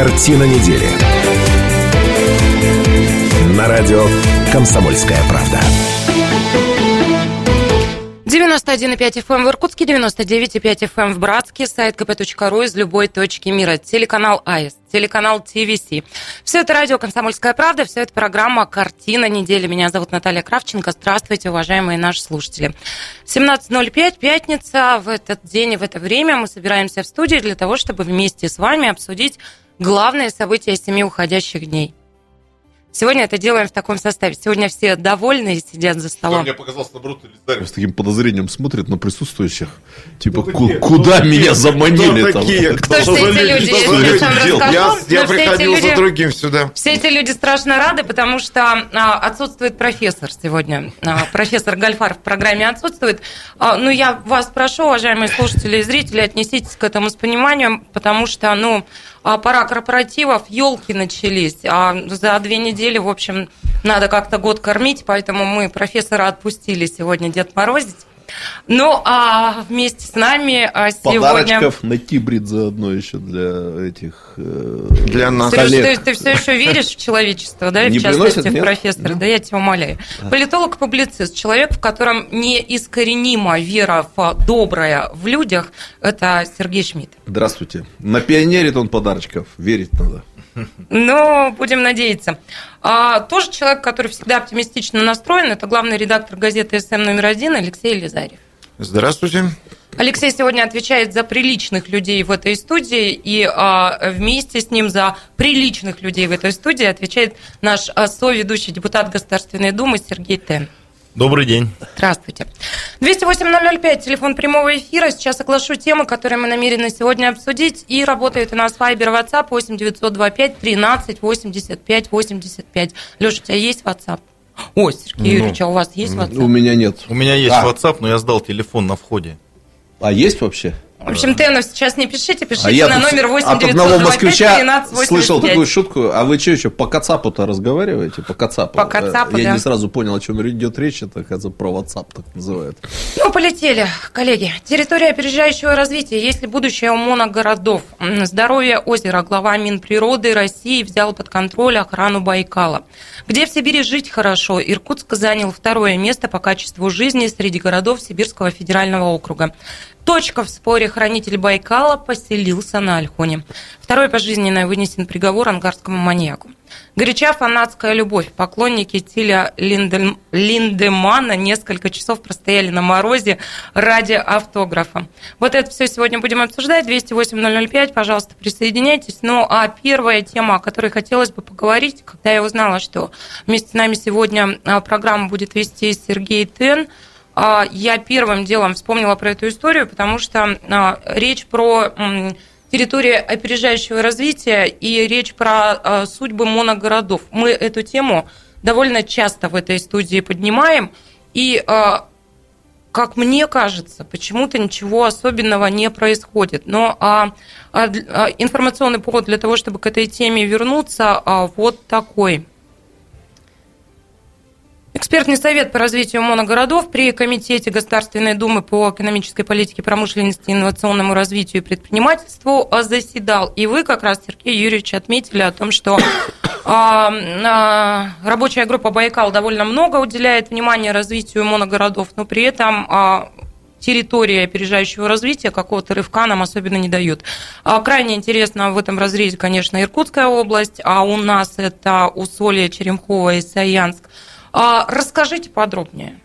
Картина недели. На радио «Комсомольская правда». 91,5 FM эм в Иркутске, 99,5 FM эм в Братске, сайт kp.ru из любой точки мира, телеканал АИС, телеканал ТВС. Все это радио «Комсомольская правда», все это программа «Картина недели». Меня зовут Наталья Кравченко. Здравствуйте, уважаемые наши слушатели. 17.05, пятница. В этот день и в это время мы собираемся в студии для того, чтобы вместе с вами обсудить главные события семи уходящих дней. Сегодня это делаем в таком составе. Сегодня все довольны и сидят за столом. Мне показалось, наоборот, Элизарев с таким подозрением смотрит на присутствующих. Типа, кто куда кто меня заманили кто там? Такие? Кто, кто же эти люди? Я сам расскажу. Я, я приходил люди, за другим сюда. Все эти люди страшно рады, потому что а, отсутствует профессор сегодня. А, профессор Гальфар в программе отсутствует. А, ну, я вас прошу, уважаемые слушатели и зрители, отнеситесь к этому с пониманием, потому что, ну, а пора корпоративов, елки начались, а за две недели, в общем, надо как-то год кормить, поэтому мы профессора отпустили сегодня Дед Морозить. Ну, а вместе с нами а, сегодня... Подарочков на Тибрид заодно еще для этих... Э, для нас. Сереж, ты, ты все еще веришь в человечество, да, Не в частности, приносит, в профессора? Да? да, я тебя умоляю. Политолог-публицист, человек, в котором неискоренима вера в доброе в людях, это Сергей Шмидт. Здравствуйте. На пионере он подарочков, верить надо. Ну, будем надеяться. А, тоже человек, который всегда оптимистично настроен, это главный редактор газеты СМ номер один Алексей Лизарев. Здравствуйте. Алексей сегодня отвечает за приличных людей в этой студии, и а, вместе с ним за приличных людей в этой студии отвечает наш а, соведущий депутат Государственной Думы Сергей Тен. Добрый день. Здравствуйте. 208-005, телефон прямого эфира. Сейчас оглашу темы, которые мы намерены сегодня обсудить. И работает у нас Viber WhatsApp 8 925 13 85 85. Леша, у тебя есть WhatsApp? Ой, Сергей ну, Юрьевич, а у вас есть WhatsApp? У меня нет. У меня есть а. WhatsApp, но я сдал телефон на входе. А есть вообще? В общем, Тенов сейчас не пишите, пишите а я на номер 8 от одного москвича 13 слышал такую шутку, а вы что еще по Кацапу-то разговариваете? По Кацапу? По Кацапу, Я да. не сразу понял, о чем идет речь, это, кажется, про WhatsApp так называют. Ну, полетели, коллеги. Территория опережающего развития, есть ли будущее у моногородов? Здоровье озера. Глава Минприроды России взял под контроль охрану Байкала. Где в Сибири жить хорошо? Иркутск занял второе место по качеству жизни среди городов Сибирского федерального округа. Точка в споре хранитель Байкала поселился на Альхоне. Второй пожизненный вынесен приговор ангарскому маньяку. Горяча фанатская любовь. Поклонники Тиля Линдем... Линдемана несколько часов простояли на морозе ради автографа. Вот это все сегодня будем обсуждать. 208-005, пожалуйста, присоединяйтесь. Ну, а первая тема, о которой хотелось бы поговорить, когда я узнала, что вместе с нами сегодня а, программу будет вести Сергей Тен – я первым делом вспомнила про эту историю, потому что а, речь про территорию опережающего развития и речь про а, судьбы моногородов. Мы эту тему довольно часто в этой студии поднимаем, и как мне кажется, почему-то ничего особенного не происходит. Но а, а, информационный повод для того, чтобы к этой теме вернуться, а, вот такой. Экспертный совет по развитию моногородов при Комитете Государственной Думы по экономической политике, промышленности, инновационному развитию и предпринимательству заседал. И вы как раз, Сергей Юрьевич, отметили о том, что а, а, рабочая группа «Байкал» довольно много уделяет внимания развитию моногородов, но при этом а, территория опережающего развития какого-то рывка нам особенно не дают. Крайне интересно в этом разрезе, конечно, Иркутская область, а у нас это Усолье, Черемхово и Саянск – а, расскажите подробнее.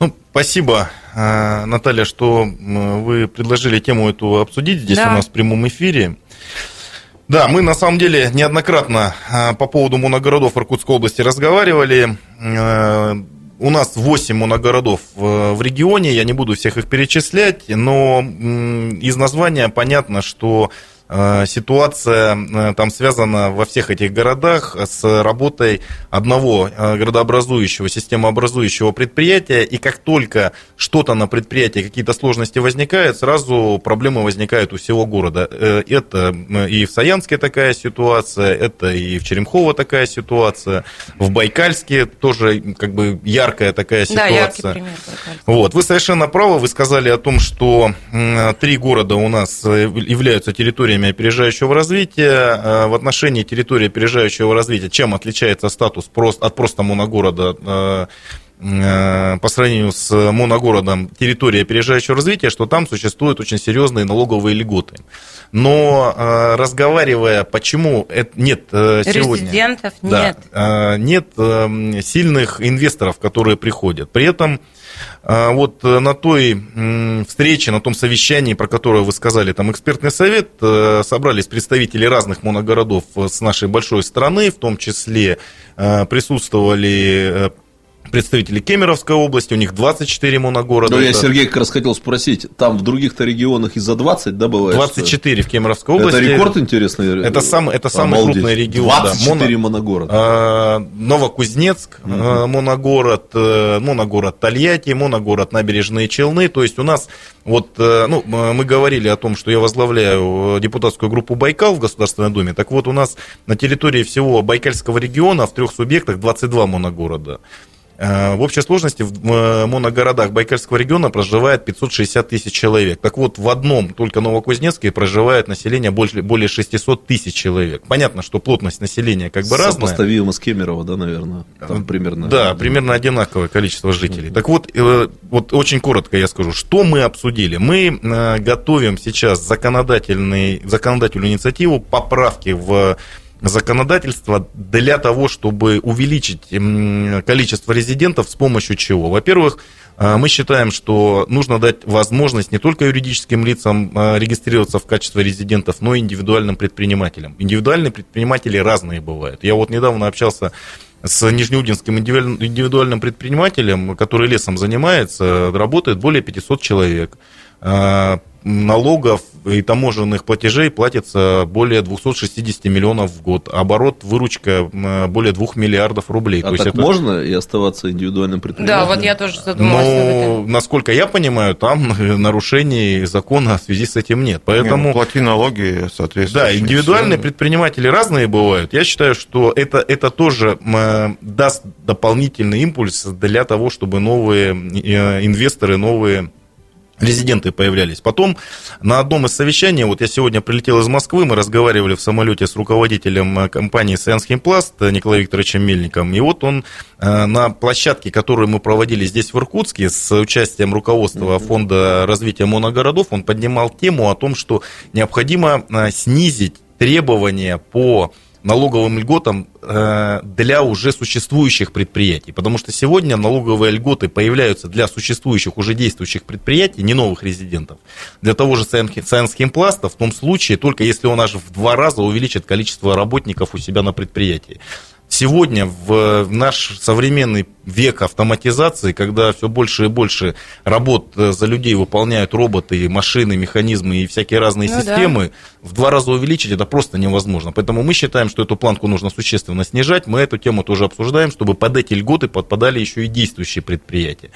Ну, спасибо, э, Наталья, что вы предложили тему эту обсудить здесь да. у нас в прямом эфире. Да, мы на самом деле неоднократно э, по поводу моногородов Иркутской области разговаривали. Э, у нас 8 моногородов в регионе, я не буду всех их перечислять, но из названия понятно, что ситуация э, там связана во всех этих городах с работой одного э, градообразующего, системообразующего предприятия, и как только что-то на предприятии, какие-то сложности возникают, сразу проблемы возникают у всего города. Это и в Саянске такая ситуация, это и в Черемхово такая ситуация, в Байкальске тоже как бы яркая такая ситуация. Да, яркий пример Вот. Вы совершенно правы, вы сказали о том, что три города у нас являются территориями территориями опережающего развития. Э, в отношении территории опережающего развития, чем отличается статус от просто моногорода по сравнению с моногородом территории опережающего развития, что там существуют очень серьезные налоговые льготы. Но разговаривая, почему нет сегодня... Резидентов нет. Да, нет сильных инвесторов, которые приходят. При этом вот э, на той встрече, на том совещании, про которое вы сказали, там экспертный совет, э, собрались представители разных моногородов с нашей большой страны, в том числе э, присутствовали представители Кемеровской области, у них 24 моногорода. Ну, я, Сергей, как раз хотел спросить, там в других-то регионах и за 20, да, бывает? 24 что? в Кемеровской области. Это рекорд интересный? Это, сам, это самый крупный регион. 24 да. моногорода. А, Новокузнецк, угу. моногород, э, моногород Тольятти, моногород Набережные Челны. То есть у нас вот, э, ну, мы говорили о том, что я возглавляю депутатскую группу «Байкал» в Государственной Думе. Так вот, у нас на территории всего Байкальского региона в трех субъектах 22 моногорода. Э, в общей сложности в э, моногородах Байкальского региона проживает 560 тысяч человек. Так вот, в одном, только Новокузнецке, проживает население больше, более 600 тысяч человек. Понятно, что плотность населения как бы разная. Сопоставимо с Кемерово, да, наверное? Там примерно... Да, примерно одинаковое количество жителей. Так вот, э, вот очень коротко я скажу, что мы обсудили. Мы готовим сейчас законодательный, законодательную инициативу поправки в законодательства для того, чтобы увеличить количество резидентов с помощью чего? Во-первых, э, мы считаем, что нужно дать возможность не только юридическим лицам э, регистрироваться в качестве резидентов, но и индивидуальным предпринимателям. Индивидуальные предприниматели разные бывают. Я вот недавно общался с нижнеудинским индивидуальным предпринимателем, который лесом занимается, работает более 500 человек. Э, налогов и таможенных платежей платится более 260 миллионов в год. Оборот, выручка более 2 миллиардов рублей. А То так это... можно и оставаться индивидуальным предпринимателем? Да, вот я тоже задумалась Но, насколько я понимаю, там нарушений закона в связи с этим нет. Поэтому... Нет, плати налоги, соответственно. Да, индивидуальные все. предприниматели разные бывают. Я считаю, что это, это тоже даст дополнительный импульс для того, чтобы новые э, инвесторы, новые резиденты появлялись. Потом на одном из совещаний, вот я сегодня прилетел из Москвы, мы разговаривали в самолете с руководителем э, компании Сиансхимпласт э, Николаем Викторовичем Мельником, и вот он э, на площадке, которую мы проводили здесь в Иркутске с участием руководства Фонда развития моногородов, он поднимал тему о том, что необходимо снизить требования по налоговым льготам э, для уже существующих предприятий. Потому что сегодня налоговые льготы появляются для существующих, уже действующих предприятий, не новых резидентов. Для того же Chemplast в том случае, только если он аж в два раза увеличит количество работников у себя на предприятии. Сегодня в наш современный век автоматизации, когда все больше и больше работ э, за людей выполняют роботы, машины, механизмы и всякие разные ну, системы, да. в два раза увеличить это просто невозможно. Поэтому мы считаем, что эту планку нужно существенно снижать. Мы эту тему тоже обсуждаем, чтобы под эти льготы подпадали еще и действующие предприятия.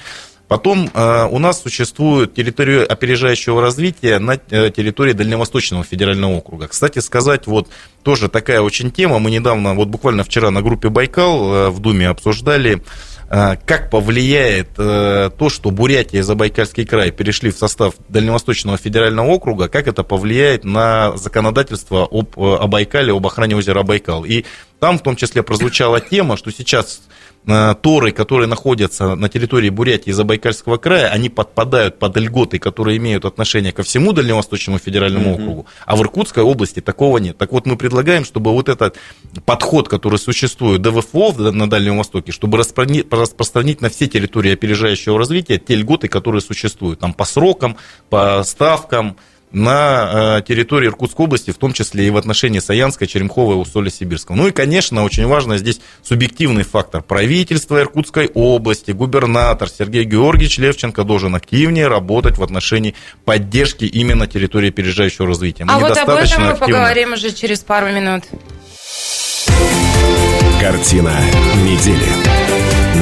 Потом э, у нас существует территория опережающего развития на э, территории Дальневосточного федерального округа. Кстати сказать, вот тоже такая очень тема. Мы недавно, вот буквально вчера на группе Байкал э, в Думе обсуждали, как повлияет то, что Бурятия и Забайкальский край перешли в состав Дальневосточного федерального округа, как это повлияет на законодательство об, о Байкале, об охране озера Байкал. И там в том числе прозвучала тема, что сейчас Э, торы, которые находятся на территории Бурятии и Забайкальского края, они подпадают под льготы, которые имеют отношение ко всему Дальневосточному федеральному mm-hmm. округу, а в Иркутской области такого нет. Так вот, мы предлагаем, чтобы вот этот подход, который существует ДВФО на Дальнем Востоке, чтобы распространить, распространить на все территории опережающего развития те льготы, которые существуют, там по срокам, по ставкам, на э, территории Иркутской области, в том числе и в отношении Саянска, Черемхова и Усолья-Сибирского. Ну и, конечно, очень важно здесь субъективный фактор. Правительство Иркутской области, губернатор Сергей Георгиевич Левченко должен активнее работать в отношении поддержки именно территории опережающего развития. Мы а вот об этом мы активно. поговорим уже через пару минут. Картина недели.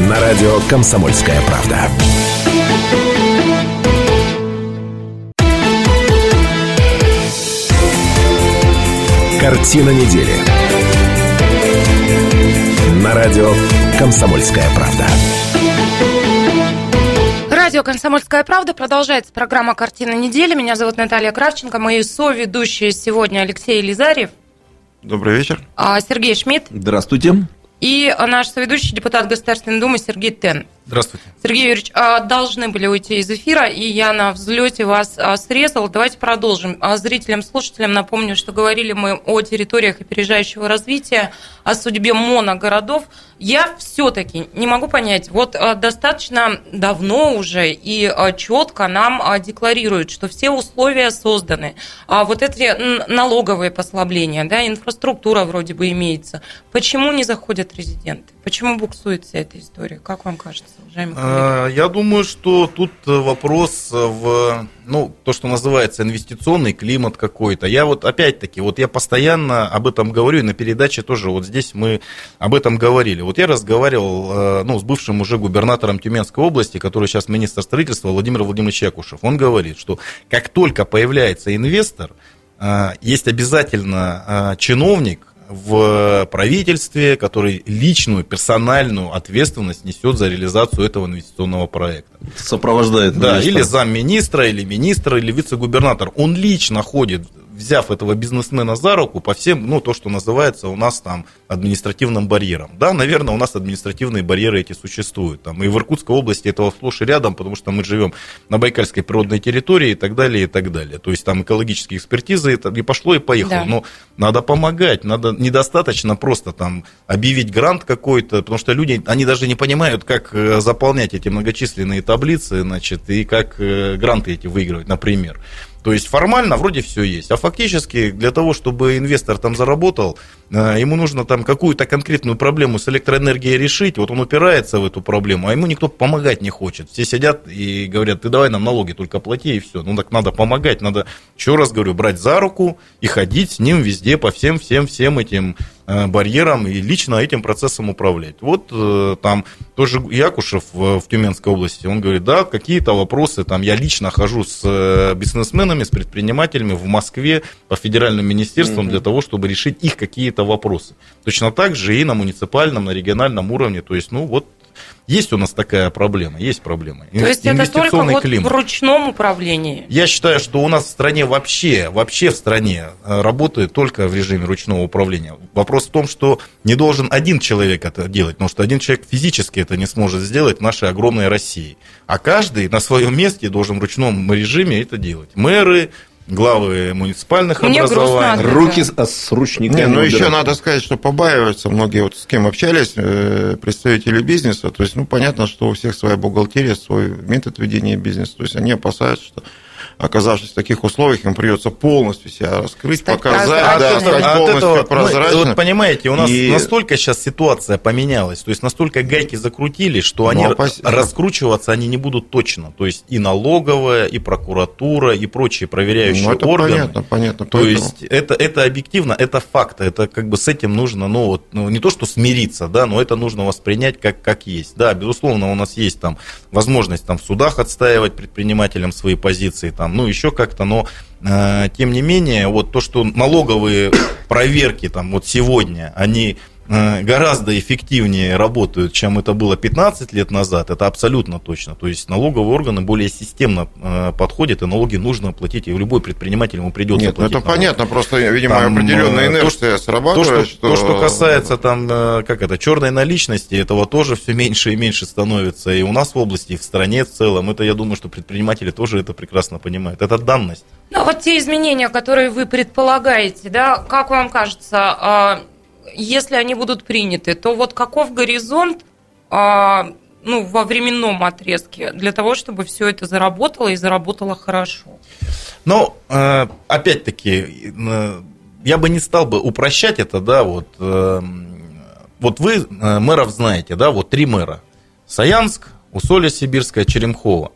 На радио «Комсомольская правда». Картина недели. На радио «Комсомольская правда». радио «Комсомольская правда» продолжается программа «Картина недели». Меня зовут Наталья Кравченко. Мои соведущие сегодня Алексей Лизарев. Добрый вечер. А, Сергей Шмидт. Здравствуйте. И наш соведущий, депутат Государственной Думы Сергей Тен. Здравствуйте. Сергей Юрьевич, а, должны были уйти из эфира, и я на взлете вас а, срезал. Давайте продолжим. Зрителям, слушателям напомню, что говорили мы о территориях опережающего развития, о судьбе моногородов. Я все-таки не могу понять, вот достаточно давно уже и четко нам декларируют, что все условия созданы, а вот эти налоговые послабления, да, инфраструктура вроде бы имеется. Почему не заходят резиденты? Почему буксует вся эта история? Как вам кажется, уважаемые коллеги? Я думаю, что тут вопрос в, ну, то, что называется инвестиционный климат какой-то. Я вот опять-таки, вот я постоянно об этом говорю, и на передаче тоже вот здесь мы об этом говорили. Вот я разговаривал, ну, с бывшим уже губернатором Тюменской области, который сейчас министр строительства Владимир Владимирович Якушев. Он говорит, что как только появляется инвестор, есть обязательно чиновник, в правительстве, который личную, персональную ответственность несет за реализацию этого инвестиционного проекта. Сопровождает. Да, или замминистра, или министра, или вице-губернатор. Он лично ходит взяв этого бизнесмена за руку по всем, ну, то, что называется у нас там административным барьером. Да, наверное, у нас административные барьеры эти существуют. Там, и в Иркутской области этого сплошь и рядом, потому что мы живем на Байкальской природной территории и так далее, и так далее. То есть там экологические экспертизы, и пошло, и поехало. Да. Но надо помогать, надо недостаточно просто там объявить грант какой-то, потому что люди, они даже не понимают, как э, заполнять эти многочисленные таблицы, значит, и как э, гранты эти выигрывать, например. То есть формально вроде все есть, а фактически для того, чтобы инвестор там заработал, э, ему нужно там какую-то конкретную проблему с электроэнергией решить, вот он упирается в эту проблему, а ему никто помогать не хочет. Все сидят и говорят, ты давай нам налоги только плати и все. Ну так надо помогать, надо, еще раз говорю, брать за руку и ходить с ним везде по всем, всем, всем этим Э, барьером и лично этим процессом управлять. Вот э, там тоже Якушев в Тюменской области, он говорит, да, какие-то вопросы, там я лично хожу с э, бизнесменами, с предпринимателями в Москве по федеральным министерствам mm-hmm. для того, чтобы решить их какие-то вопросы. Точно так же и на муниципальном, на региональном уровне, то есть, ну вот есть у нас такая проблема, есть проблема. То есть это только вот климат. в ручном управлении? Я считаю, что у нас в стране вообще, вообще в стране э, работает только в режиме ручного управления. Вопрос в том, что не должен один человек это делать, потому что один человек физически это не сможет сделать в нашей огромной России. А каждый на своем месте должен в ручном режиме это делать. Мэры, главы муниципальных Мне образований. Руки с, с ручниками. Не, но ну, еще надо сказать, что побаиваются многие, вот с кем общались, э, представители бизнеса. То есть, ну, понятно, что у всех своя бухгалтерия, свой метод ведения бизнеса. То есть, они опасаются, что оказавшись в таких условиях, им придется полностью себя раскрыть, стать показать, да, стать а полностью этого, прозрачным. Мы, вот понимаете, у нас и... настолько сейчас ситуация поменялась, то есть настолько гайки закрутили, что они ну, опас... раскручиваться они не будут точно. То есть и налоговая, и прокуратура, и прочие проверяющие ну, это органы. Понятно, понятно. То поэтому... есть это, это объективно, это факт, это как бы с этим нужно, ну вот, ну, не то что смириться, да, но это нужно воспринять как, как есть. Да, безусловно, у нас есть там возможность там в судах отстаивать предпринимателям свои позиции, там, ну, еще как-то, но э, тем не менее, вот то, что налоговые проверки там вот сегодня, они гораздо эффективнее работают, чем это было 15 лет назад, это абсолютно точно. То есть налоговые органы более системно э, подходят, и налоги нужно платить, и любой предприниматель ему придется Нет, ну платить. это налоги. понятно, просто, видимо, там, определенная инерция то, срабатывает. То что, что... то, что касается там, э, как это, черной наличности, этого тоже все меньше и меньше становится. И у нас в области, и в стране в целом. Это, я думаю, что предприниматели тоже это прекрасно понимают. Это данность. Ну, а вот те изменения, которые вы предполагаете, да, как вам кажется, а, если они будут приняты, то вот каков горизонт а, ну, во временном отрезке для того, чтобы все это заработало и заработало хорошо? Ну, э, опять-таки, э, я бы не стал бы упрощать это, да, вот, э, вот вы мэров знаете, да, вот три мэра. Саянск, Усолье Сибирская, Черемхово.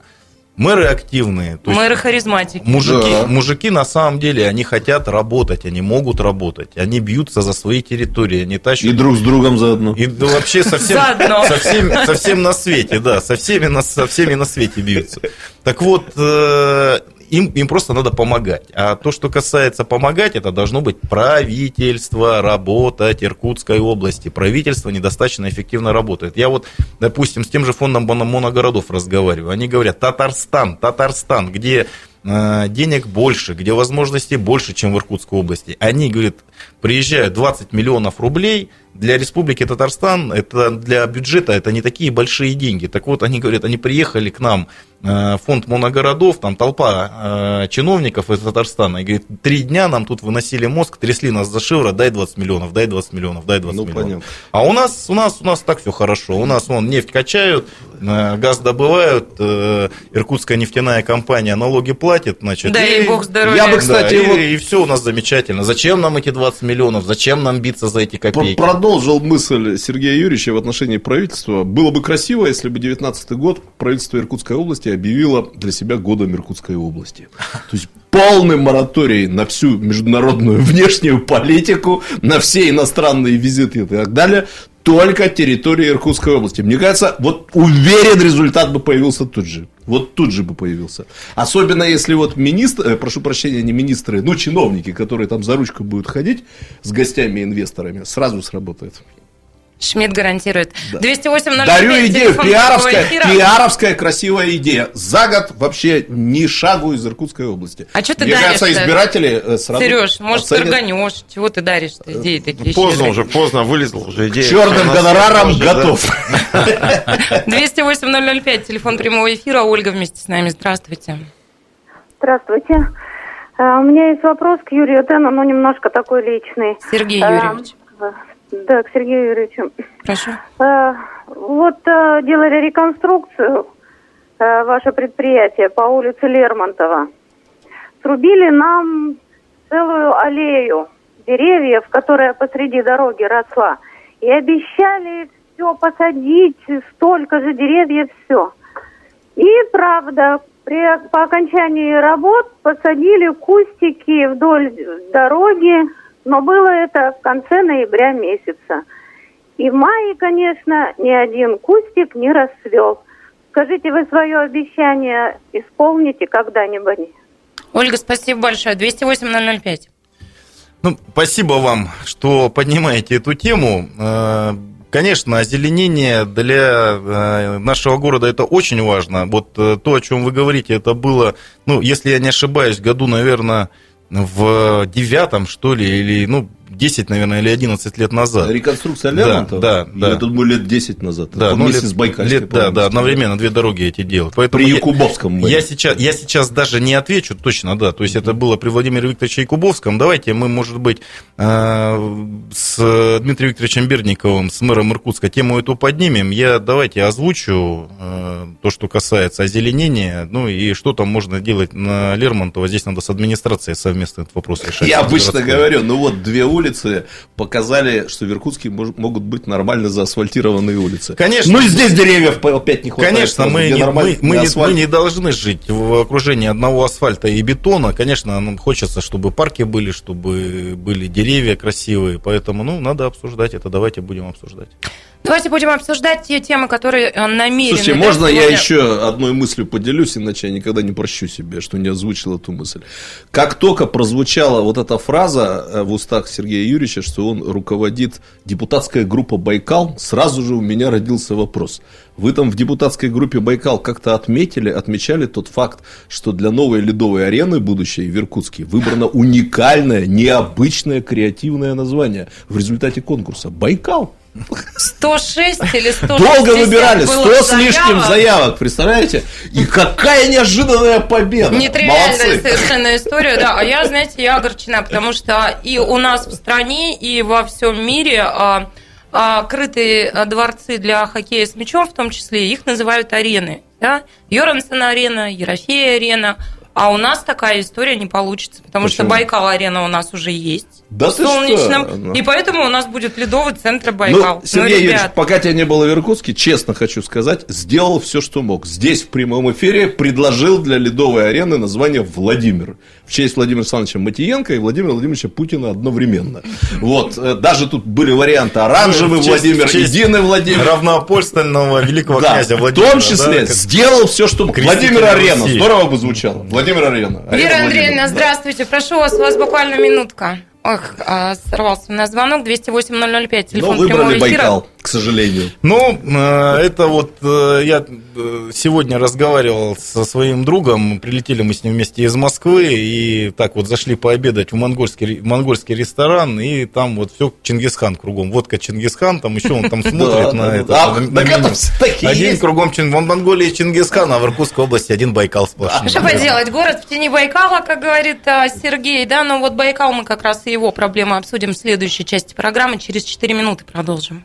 Мэры активные. То Мэры харизматики. Мужики, да. мужики на самом деле, они хотят работать, они могут работать. Они бьются за свои территории, они тащат... И друг с другом заодно. И да, вообще совсем, совсем, совсем на свете, да, со всеми на, со всеми на свете бьются. Так вот, э, им, им просто надо помогать. А то, что касается помогать, это должно быть правительство работать Иркутской области. Правительство недостаточно эффективно работает. Я вот, допустим, с тем же фондом моногородов разговариваю. Они говорят, Татарстан, Татарстан, где э, денег больше, где возможностей больше, чем в Иркутской области. Они, говорят, приезжают 20 миллионов рублей, для Республики Татарстан, это для бюджета, это не такие большие деньги. Так вот, они говорят, они приехали к нам Э, фонд моногородов, там толпа э, чиновников из Татарстана, и говорит, три дня нам тут выносили мозг, трясли нас за шиворот, дай 20 миллионов, дай 20 миллионов, дай 20 ну, миллионов. Понятно. А у нас, у нас, у нас так все хорошо. У нас вон нефть качают, э, газ добывают, Иркутская нефтяная компания налоги платит, значит. Да и, бог здоровья. Я бы, кстати, да, вот... и, и все у нас замечательно. Зачем нам эти 20 миллионов? Зачем нам биться за эти копейки? Продолжил мысль Сергея Юрьевича в отношении правительства. Было бы красиво, если бы 19 год правительство Иркутской области объявила для себя годом Иркутской области. То есть полный мораторий на всю международную внешнюю политику, на все иностранные визиты и так далее, только территория Иркутской области. Мне кажется, вот уверен, результат бы появился тут же. Вот тут же бы появился. Особенно если вот министры, э, прошу прощения, не министры, но чиновники, которые там за ручку будут ходить с гостями инвесторами, сразу сработает. Шмидт гарантирует. Да. 208 Дарю идею, пиаровская, пиаровская красивая идея. За год вообще ни шагу из Иркутской области. А что ты Мне даришь? кажется, избиратели э, сразу Сереж, может, оценят... торганешь. Чего ты даришь идеи такие Поздно щедрые. уже, поздно, вылезла уже идея. Черным гонораром готов. 208-005, телефон прямого эфира. Ольга вместе с нами. Здравствуйте. Здравствуйте. Э, у меня есть вопрос к Юрию Тену, но немножко такой личный. Сергей Юрьевич. Да, к Сергею Юрьевичу. Прошу. А, вот а, делали реконструкцию а, ваше предприятие по улице Лермонтова. Срубили нам целую аллею деревьев, которая посреди дороги росла. И обещали все посадить, столько же деревьев, все. И правда, при, по окончании работ посадили кустики вдоль дороги, но было это в конце ноября месяца. И в мае, конечно, ни один кустик не расцвел. Скажите, вы свое обещание исполните когда-нибудь? Ольга, спасибо большое. 208-005. Ну, спасибо вам, что поднимаете эту тему. Э, конечно, озеленение для э, нашего города это очень важно. Вот э, то, о чем вы говорите, это было, ну, если я не ошибаюсь, году, наверное, в девятом, что ли, или, ну, 10, наверное, или 11 лет назад. Реконструкция Лермонтова? Да, да. Я думаю, лет 10 назад. Да, ну, лет, с Байкальской. Лет, да, да, одновременно две дороги эти делают. Поэтому при Якубовском. Я, я, сейчас, я сейчас даже не отвечу точно, да. То есть, это было при Владимире Викторовиче Якубовском. Давайте мы, может быть, э, с Дмитрием Викторовичем Бердниковым, с мэром Иркутска, тему эту поднимем. Я давайте озвучу э, то, что касается озеленения, ну и что там можно делать на Лермонтова. Здесь надо с администрацией совместно этот вопрос решать. Я обычно говорю, ну вот две улицы показали, что в Иркутске могут быть нормально заасфальтированные улицы. Конечно. Ну и здесь деревьев опять не хватает. Конечно, мы не, мы, мы, не, мы не должны жить в окружении одного асфальта и бетона. Конечно, нам хочется, чтобы парки были, чтобы были деревья красивые. Поэтому, ну, надо обсуждать это. Давайте будем обсуждать. Давайте будем обсуждать те темы, которые э, намерены. Слушайте, можно я еще одной мыслью поделюсь, иначе я никогда не прощу себе, что не озвучил эту мысль. Как только прозвучала вот эта фраза э, в устах Сергея Юрьевича, что он руководит депутатская группа «Байкал», сразу же у меня родился вопрос. Вы там в депутатской группе «Байкал» как-то отметили, отмечали тот факт, что для новой ледовой арены будущей в Иркутске выбрано уникальное, необычное креативное название в результате конкурса «Байкал». 106 или 100 Долго выбирали, 100 с лишним заявок, представляете? И какая неожиданная победа. Нетривиальная совершенно история, да. А я, знаете, я огорчена, потому что и у нас в стране, и во всем мире а, а, крытые дворцы для хоккея с мячом, в том числе, их называют арены. Да? Йорансон арена, Ерофея арена. А у нас такая история не получится, потому Почему? что Байкал-арена у нас уже есть. Да солнечном. Что? И поэтому у нас будет ледовый центр Байкал. Ну, Сергей ну, Юрьевич, пока тебя не было в Иркутске, честно хочу сказать, сделал все, что мог. Здесь в прямом эфире предложил для ледовой арены название Владимир. В честь Владимира Александровича Матиенко и Владимира Владимировича Путина одновременно. Вот. Э, даже тут были варианты оранжевый честь, Владимир, единый Владимир. Равноапольственного великого да, князя Владимира. В том числе да, сделал все, что мог. Владимир Арена. Здорово бы звучало. Владимир Владимира района. А Вера Андреевна, Владимир, здравствуйте. Прошу вас, у вас буквально минутка. Ох, а, сорвался у нас звонок. 208-005, Но телефон выбрали прямого эфира. Байкал, к сожалению. Ну, э, это вот э, я э, сегодня разговаривал со своим другом, прилетели мы с ним вместе из Москвы, и так вот зашли пообедать в монгольский, монгольский ресторан, и там вот все Чингисхан кругом. Водка Чингисхан, там еще он там смотрит на это. Один кругом Чин- в Монголии Чингисхан, а в Иркутской области один Байкал сплошной. Что поделать, город в тени Байкала, как говорит а, Сергей, да, но вот Байкал мы как раз и его проблемы обсудим в следующей части программы. Через 4 минуты продолжим.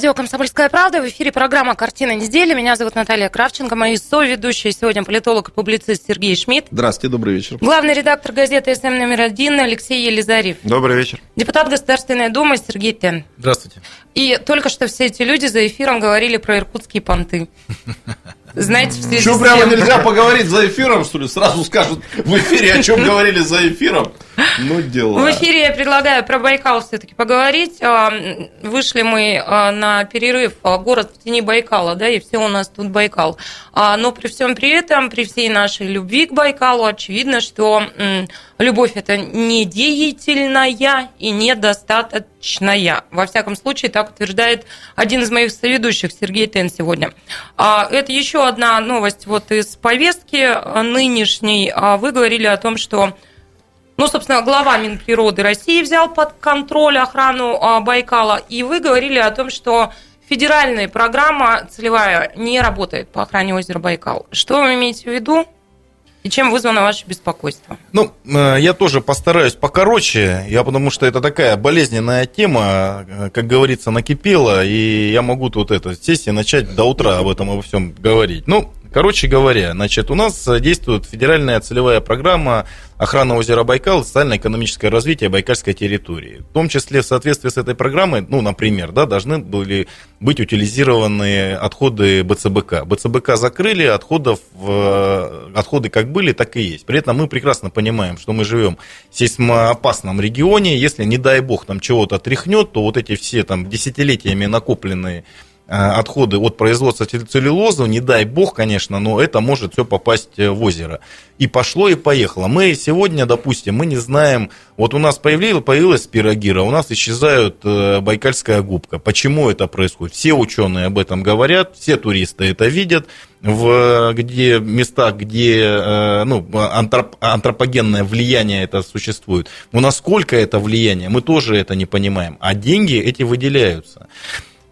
Радио «Комсомольская правда». В эфире программа «Картина недели». Меня зовут Наталья Кравченко. Мои соведущие сегодня политолог и публицист Сергей Шмидт. Здравствуйте, добрый вечер. Главный редактор газеты «СМ номер один» Алексей Елизарев. Добрый вечер. Депутат Государственной Думы Сергей Тен. Здравствуйте. И только что все эти люди за эфиром говорили про иркутские понты. Знаете, в связи Что, прямо тем- нельзя поговорить за эфиром, что ли? Сразу скажут в эфире, о чем говорили за эфиром. Ну, дела. В эфире я предлагаю про Байкал все-таки поговорить. А, Вышли мы а, на перерыв а, город в тени Байкала, да, и все у нас тут Байкал. Но при всем при этом, при всей нашей любви к Байкалу, очевидно, что любовь это не деятельная и недостаточная. Во всяком случае, так утверждает один из моих соведущих, Сергей Тен, сегодня. А, Это еще одна новость вот из повестки а, нынешней. А, Вы говорили о том, что ну, собственно, глава Минприроды России взял под контроль охрану Байкала, и вы говорили о том, что федеральная программа целевая не работает по охране озера Байкал. Что вы имеете в виду? И чем вызвано ваше беспокойство? Ну, э, я тоже постараюсь покороче, я потому что это такая болезненная тема, э, как говорится, накипела, и я могу тут это сесть и начать до утра об этом обо всем говорить. Ну, короче говоря, значит, у нас действует федеральная целевая программа охрана озера Байкал, социально-экономическое развитие Байкальской территории. В том числе в соответствии с этой программой, ну, например, да, должны были быть утилизированы отходы БЦБК. БЦБК закрыли, отходов, в- отходы как были, так и есть. При этом мы прекрасно понимаем, что мы живем в сейсмоопасном регионе. Если, не дай бог, там чего-то тряхнет, то вот эти все там десятилетиями накопленные э, отходы от производства целлюлозы, не дай бог, конечно, но это может все попасть э, в озеро. И пошло, и поехало. Мы сегодня, допустим, мы не знаем, вот у нас появилась, появилась спирогира, у нас исчезает э, байкальская губка. Почему это происходит? Все ученые об этом говорят, все туристы это видят, в где местах, где э, ну, антроп- антропогенное влияние это существует. Но насколько это влияние, мы тоже это не понимаем. А деньги эти выделяются.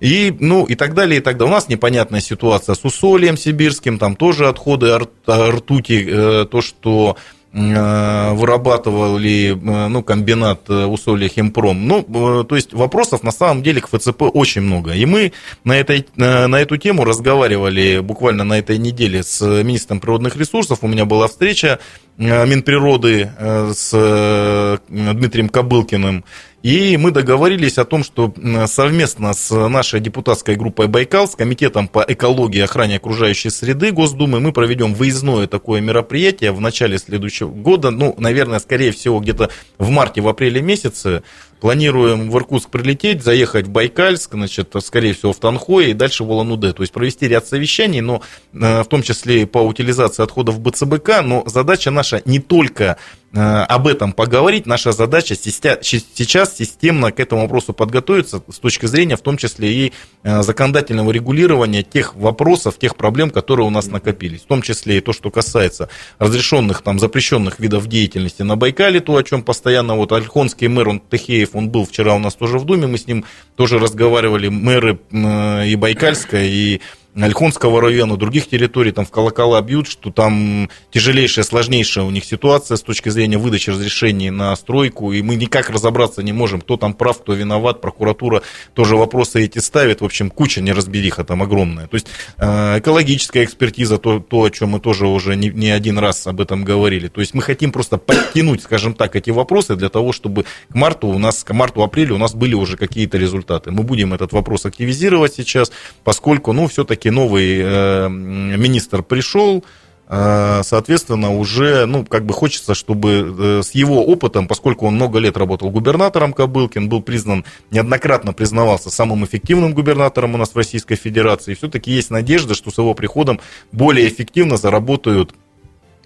И, ну, и так далее, и так далее. У нас непонятная ситуация с усольем сибирским, там тоже отходы ртути, э, то, что э, вырабатывали э, ну, комбинат усолья Химпром. Ну, то есть вопросов на самом деле к ФЦП очень много. И мы на, этой, на эту тему разговаривали буквально на этой неделе с министром природных ресурсов. У меня была встреча Минприроды э, с э, Дмитрием Кобылкиным. И мы договорились о том, что совместно с нашей депутатской группой «Байкал», с Комитетом по экологии и охране окружающей среды Госдумы, мы проведем выездное такое мероприятие в начале следующего года, ну, наверное, скорее всего, где-то в марте, в апреле месяце. Планируем в Иркутск прилететь, заехать в Байкальск, значит, скорее всего, в Танхое и дальше в Улан-Удэ. То есть провести ряд совещаний, но э, в том числе и по утилизации отходов БЦБК. Но задача наша не только об этом поговорить, наша задача сейчас системно к этому вопросу подготовиться с точки зрения, в том числе и э, законодательного регулирования тех вопросов, тех проблем, которые у нас накопились. В том числе и то, что касается разрешенных, там, запрещенных видов деятельности на Байкале, то, о чем постоянно вот Альхонский мэр, он Техеев, он был вчера у нас тоже в Думе, мы с ним тоже разговаривали, мэры э, и Байкальская, и Ольхонского района, других территорий, там в колокола бьют, что там тяжелейшая, сложнейшая у них ситуация с точки зрения выдачи разрешений на стройку, и мы никак разобраться не можем, кто там прав, кто виноват, прокуратура тоже вопросы эти ставит, в общем, куча неразбериха там огромная. То есть э, экологическая экспертиза, то, то о чем мы тоже уже не, не один раз об этом говорили. То есть мы хотим просто подтянуть, скажем так, эти вопросы для того, чтобы к марту у нас, к марту-апрелю у нас были уже какие-то результаты. Мы будем этот вопрос активизировать сейчас, поскольку, ну, все-таки новый э, министр пришел, э, соответственно, уже, ну, как бы хочется, чтобы э, с его опытом, поскольку он много лет работал губернатором Кобылкин, был признан, неоднократно признавался самым эффективным губернатором у нас в Российской Федерации, все-таки есть надежда, что с его приходом более эффективно заработают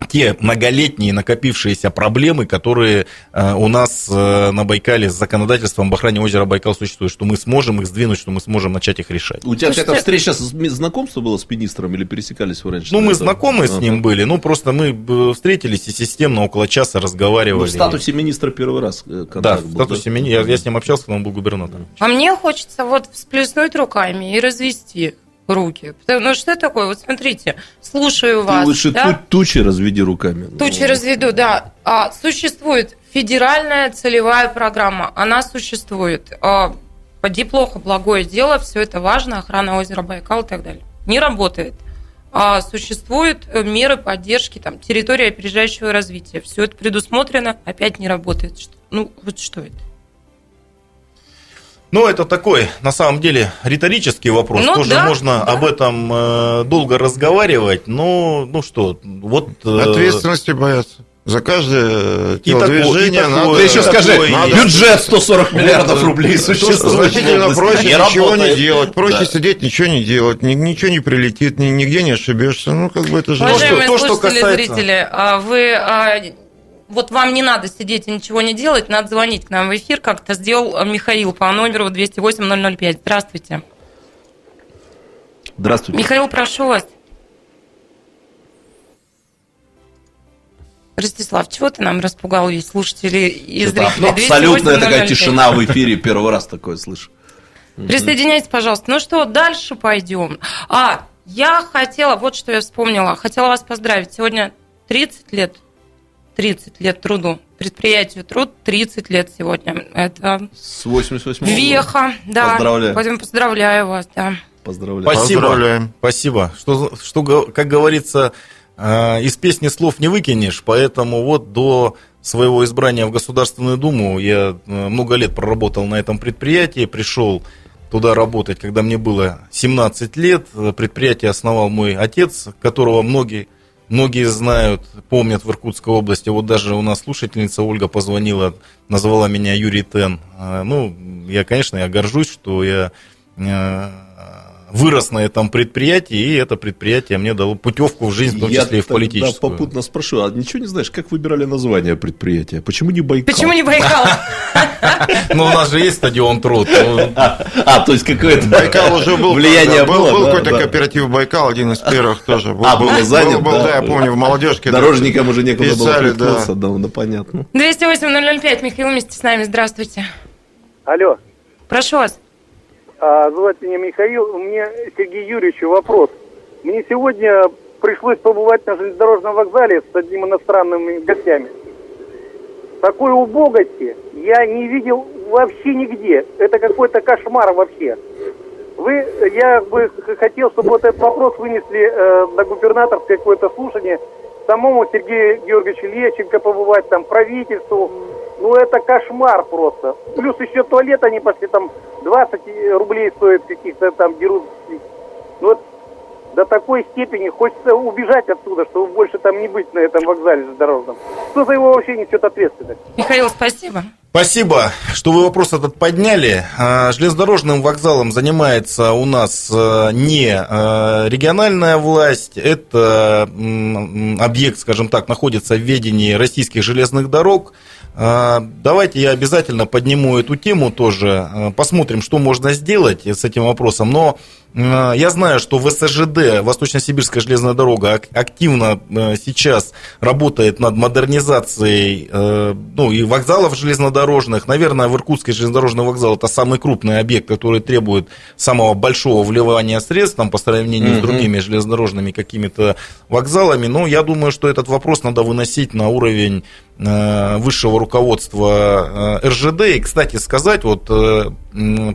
те многолетние накопившиеся проблемы, которые э, у нас э, на Байкале с законодательством об охране озера Байкал существуют, что мы сможем их сдвинуть, что мы сможем начать их решать. У тебя какая-то встреча, знакомство было с министром или пересекались вы раньше? Ну, мы знакомы с ним были, ну, просто мы э, встретились и системно около часа разговаривали. Ну, в статусе министра первый раз Да, в статусе министра, я, я с ним общался, когда он был губернатором. А мне хочется вот всплеснуть руками и развести руки. Ну что такое? Вот смотрите, слушаю вас. Ты лучше да? тучи разведи руками. Тучи ну. разведу, да. А, существует федеральная целевая программа. Она существует. А, поди плохо, благое дело, все это важно, охрана озера Байкал и так далее. Не работает. А существуют меры поддержки, там, территория опережающего развития. Все это предусмотрено, опять не работает. Ну, вот что это? Ну, это такой, на самом деле, риторический вопрос. Ну, Тоже да, можно да. об этом э, долго разговаривать. Но, ну что, вот... Э, Ответственности боятся. За каждое телодвижение надо... Такое, Ты еще скажи, надо... бюджет 140 миллиардов рублей существует. Значительно проще не ничего работает. не делать. Проще да. сидеть, ничего не делать. Ничего не прилетит, нигде не ошибешься. Ну, как бы это же... Уважаемые то, что, то, что касается... зрители, а вы а, вот вам не надо сидеть и ничего не делать, надо звонить к нам в эфир, как это сделал Михаил по номеру 208-005. Здравствуйте. Здравствуйте. Михаил, прошу вас. Ростислав, чего ты нам распугал весь слушатели и зрители? Абсолютная такая тишина в эфире, первый раз такое слышу. Присоединяйтесь, пожалуйста. Ну что, дальше пойдем. А, я хотела, вот что я вспомнила, хотела вас поздравить. Сегодня 30 лет 30 лет труду. Предприятию труд 30 лет сегодня. Это с 88 веха, да. Поздравляю. Поэтому поздравляю вас, да. Поздравляю. Спасибо. Поздравляем. Спасибо. Что, что, как говорится, э, из песни слов не выкинешь, поэтому вот до своего избрания в Государственную Думу я э, много лет проработал на этом предприятии, пришел туда работать, когда мне было 17 лет. Предприятие основал мой отец, которого многие многие знают, помнят в Иркутской области. Вот даже у нас слушательница Ольга позвонила, назвала меня Юрий Тен. А, ну, я, конечно, я горжусь, что я э, вырос на этом предприятии, и это предприятие мне дало путевку в жизнь, в том числе Я и в политическую. Я попутно спрошу, а ничего не знаешь, как выбирали название предприятия? Почему не Байкал? Почему не Байкал? Ну, у нас же есть стадион труд. Ну. А, то есть какое-то Байкал уже был. Влияние было? Был какой-то кооператив Байкал, один из первых тоже. А, был занят? Да, я помню, в молодежке. Дорожникам уже некуда было приткнуться, да, ну понятно. 208-005, Михаил вместе с нами, здравствуйте. Алло. Прошу вас. А, звать меня Михаил. У меня Сергей Юрьевич вопрос. Мне сегодня пришлось побывать на железнодорожном вокзале с одним иностранными гостями. Такой убогости я не видел вообще нигде. Это какой-то кошмар вообще. Вы, я бы хотел, чтобы вот этот вопрос вынесли э, на губернаторское какое-то слушание, самому Сергею Георгиевичу Лещенко побывать, там, правительству, ну, это кошмар просто. Плюс еще туалет они пошли, там 20 рублей стоят каких-то там берут. Ну, вот до такой степени хочется убежать отсюда, чтобы больше там не быть на этом вокзале дорожном. Кто за его вообще несет ответственность? Михаил, спасибо. Спасибо, что вы вопрос этот подняли. А, железнодорожным вокзалом занимается у нас а, не а, региональная власть, это объект, скажем так, находится в ведении российских железных дорог. А, давайте я обязательно подниму эту тему тоже, а, посмотрим, что можно сделать с этим вопросом. Но я знаю, что в СЖД, Восточно-Сибирская железная дорога, активно э, сейчас работает над модернизацией э, ну, и вокзалов железнодорожных. Наверное, в Иркутской железнодорожный вокзал это самый крупный объект, который требует самого большого вливания средств там, по сравнению mm-hmm. с другими железнодорожными какими-то вокзалами. Но я думаю, что этот вопрос надо выносить на уровень высшего руководства РЖД. И, кстати сказать, вот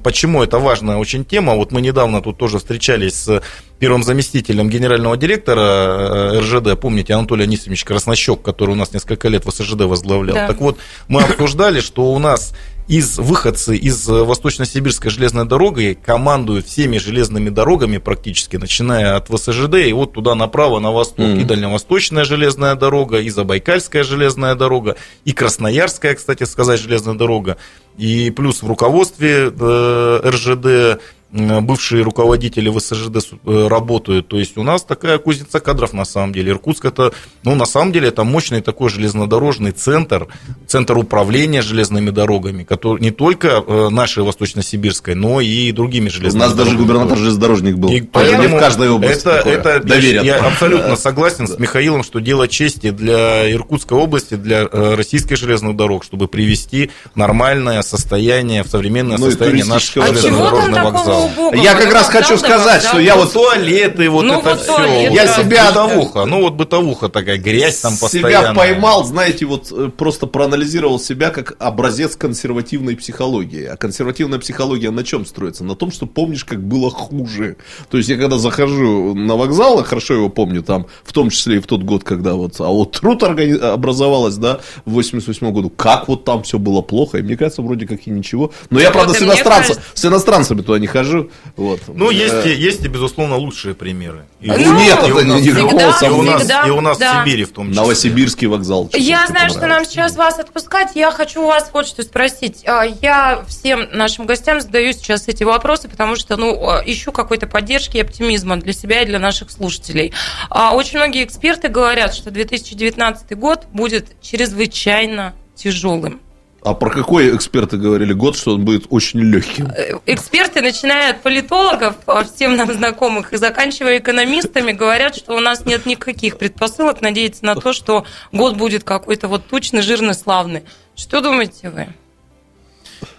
почему это важная очень тема. Вот мы недавно тут тоже встречались с первым заместителем генерального директора э, РЖД, помните, Анатолий Анисимович Краснощек, который у нас несколько лет в СЖД возглавлял. Да. Так вот, мы обсуждали, что у нас из выходцы из Восточно-Сибирской железной дороги командуют всеми железными дорогами практически, начиная от ВСЖД и вот туда направо, на восток. Mm. И Дальневосточная железная дорога, и Забайкальская железная дорога, и Красноярская, кстати сказать, железная дорога. И плюс в руководстве э, РЖД бывшие руководители ВСЖД э, работают. То есть у нас такая кузница кадров на самом деле. Иркутск это, ну, на самом деле, это мощный такой железнодорожный центр, центр управления железными дорогами, который не только э, нашей Восточно-Сибирской, но и другими железными У нас даже губернатор железнодорожник был. И поэтому в каждой области это, это доверие. Я, я абсолютно согласен с Михаилом, что дело чести для Иркутской области, для э, российской железных дорог, чтобы привести нормальное состояние, в современное ну, состояние нашего а железнодорожного вокзала убого. Я как раз хочу сказать, что я вот... Туалеты, вот ну, это вот все. Я себя... Бытовуха, ну вот бытовуха такая, грязь там постоянно. Себя поймал, знаете, вот э, просто проанализировал себя как образец консервативной психологии. А консервативная психология на чем строится? На том, что помнишь, как было хуже. То есть я когда захожу на вокзал, хорошо его помню, там, в том числе и в тот год, когда вот, а вот труд органи... образовалась, да, в 88 году, как вот там все было плохо, и мне кажется, вроде как и ничего. Но я, правда, с, иностранцами, кажется... с иностранцами туда не хожу скажу. Вот. Ну, есть, э, есть и, безусловно, лучшие примеры. И, ну, нет, это никакого И у нас, и у нас да. в Сибири в том числе. Новосибирский вокзал. Я знаю, что нам сейчас вас отпускать. Я хочу у вас вот что спросить. А, я всем нашим гостям задаю сейчас эти вопросы, потому что, ну, а, ищу какой-то поддержки и оптимизма для себя и для наших слушателей. А, очень многие эксперты говорят, что 2019 год будет чрезвычайно тяжелым. А про какой эксперты говорили год, что он будет очень легким? Э, эксперты, начиная от политологов, а, всем нам знакомых, и заканчивая экономистами, говорят, что у нас нет никаких предпосылок надеяться на то, что год будет какой-то вот тучный, жирный, славный. Что думаете вы?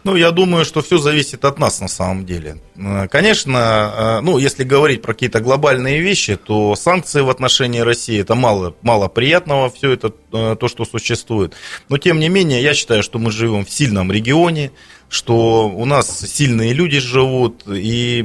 Ну, я думаю, что все зависит от нас на самом деле. Э, конечно, э, ну, если говорить про какие-то глобальные вещи, то санкции в отношении России это мало, мало приятного, все это э, то, что существует. Но тем не менее, я считаю, что мы живем в сильном регионе, что у нас сильные люди живут, и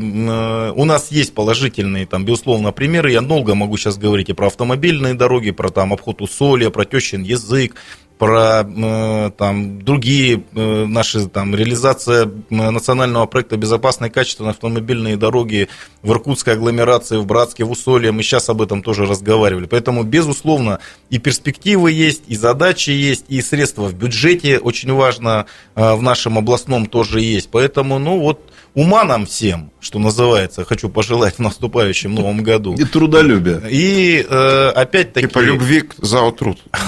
у нас есть положительные, там, безусловно, примеры. Я долго могу сейчас говорить и про автомобильные дороги, про там обход Усолья, про тещин язык, про э, там, другие э, наши там, реализация национального проекта безопасной и качественной автомобильные дороги в Иркутской агломерации, в Братске, в Усолье. Мы сейчас об этом тоже разговаривали. Поэтому, безусловно, и перспективы есть, и задачи есть, и средства в бюджете очень важно э, в нашем областном тоже есть. Поэтому, ну вот, ума нам всем, что называется, хочу пожелать в наступающем новом году. И трудолюбие. И э, опять-таки... Типа любви за труд.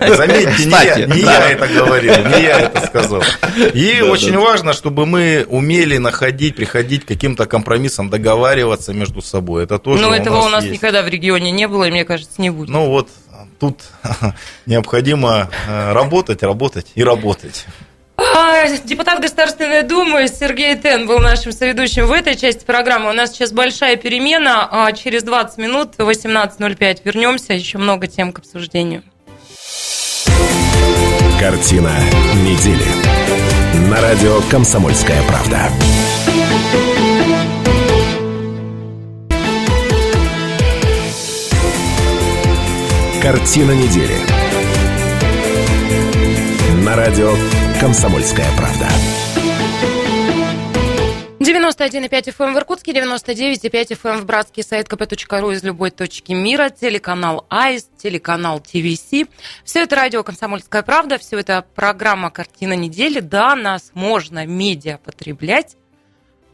Заметьте, не я это говорил, не я это сказал. И очень важно, чтобы мы умели находить, приходить к каким-то компромиссам, договариваться между собой. Это тоже Но этого у нас никогда в регионе не было, и мне кажется, не будет. Ну вот, тут необходимо э, работать, работать и работать. А, депутат Государственной Думы Сергей Тен был нашим соведущим в этой части программы. У нас сейчас большая перемена. А через 20 минут, 18.05, вернемся. Еще много тем к обсуждению. Картина недели. На радио «Комсомольская правда». Картина недели. На радио «Комсомольская правда». 91,5 FM эм в Иркутске, 99,5 FM эм в Братске, сайт kp.ru из любой точки мира, телеканал АИС, телеканал ТВС. Все это радио «Комсомольская правда», все это программа «Картина недели». Да, нас можно медиа потреблять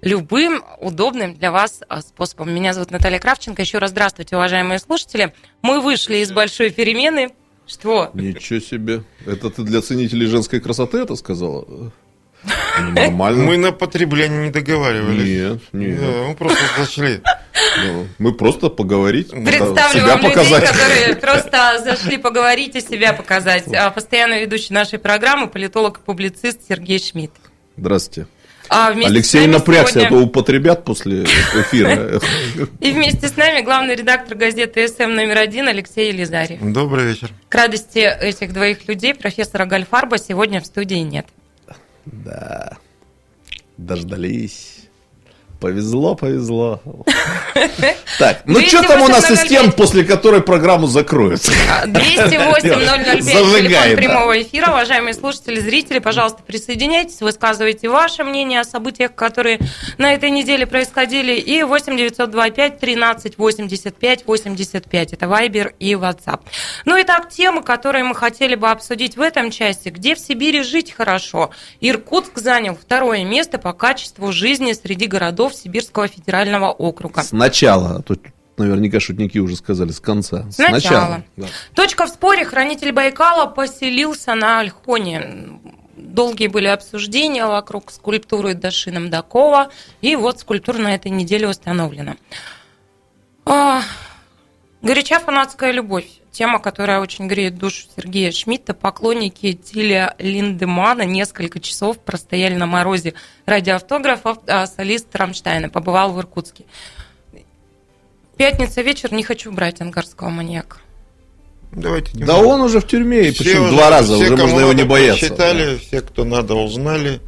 любым удобным для вас а, способом. Меня зовут Наталья Кравченко. Еще раз здравствуйте, уважаемые слушатели. Мы вышли из большой перемены. Что? Ничего себе. Это ты для ценителей женской красоты это сказала? Ну, Нормально. Мы на потребление не договаривались. Нет, нет. Да, мы просто зашли. Ну, Мы просто поговорить, Представлю себя вам людей, показать. которые просто зашли поговорить и себя показать. А Постоянно ведущий нашей программы политолог и публицист Сергей Шмидт. Здравствуйте. А Алексей напрягся, а сегодня- то употребят после эфира. И вместе с нами главный редактор газеты СМ номер один Алексей Елизарьев. Добрый вечер. К радости этих двоих людей профессора Гальфарба сегодня в студии нет. Да. Дождались. Повезло, повезло. Так, ну что там у нас из тем, после которой программу закроют? 208-005, Зажигай, телефон прямого эфира. Уважаемые слушатели, зрители, пожалуйста, присоединяйтесь, высказывайте ваше мнение о событиях, которые на этой неделе происходили. И 8 925 13 85 85. Это Вайбер и WhatsApp. Ну и так, темы, которые мы хотели бы обсудить в этом части. Где в Сибири жить хорошо? Иркутск занял второе место по качеству жизни среди городов Сибирского федерального округа. Сначала, а то наверняка шутники уже сказали с конца. Сначала. да. Точка в споре. Хранитель Байкала поселился на Альхоне. Долгие были обсуждения вокруг скульптуры Даши Намдакова. И вот скульптура на этой неделе установлена. А, Горяча фанатская любовь. Тема, которая очень греет душу Сергея Шмидта. Поклонники Тиля Линдемана несколько часов простояли на морозе ради автографов, а солист Рамштайна побывал в Иркутске. Пятница вечер, не хочу брать ангарского маньяка. Давайте не Да он уже в тюрьме, и Все причем уже- два раза, все, уже можно его не бояться. Читали, все, кто надо, узнали.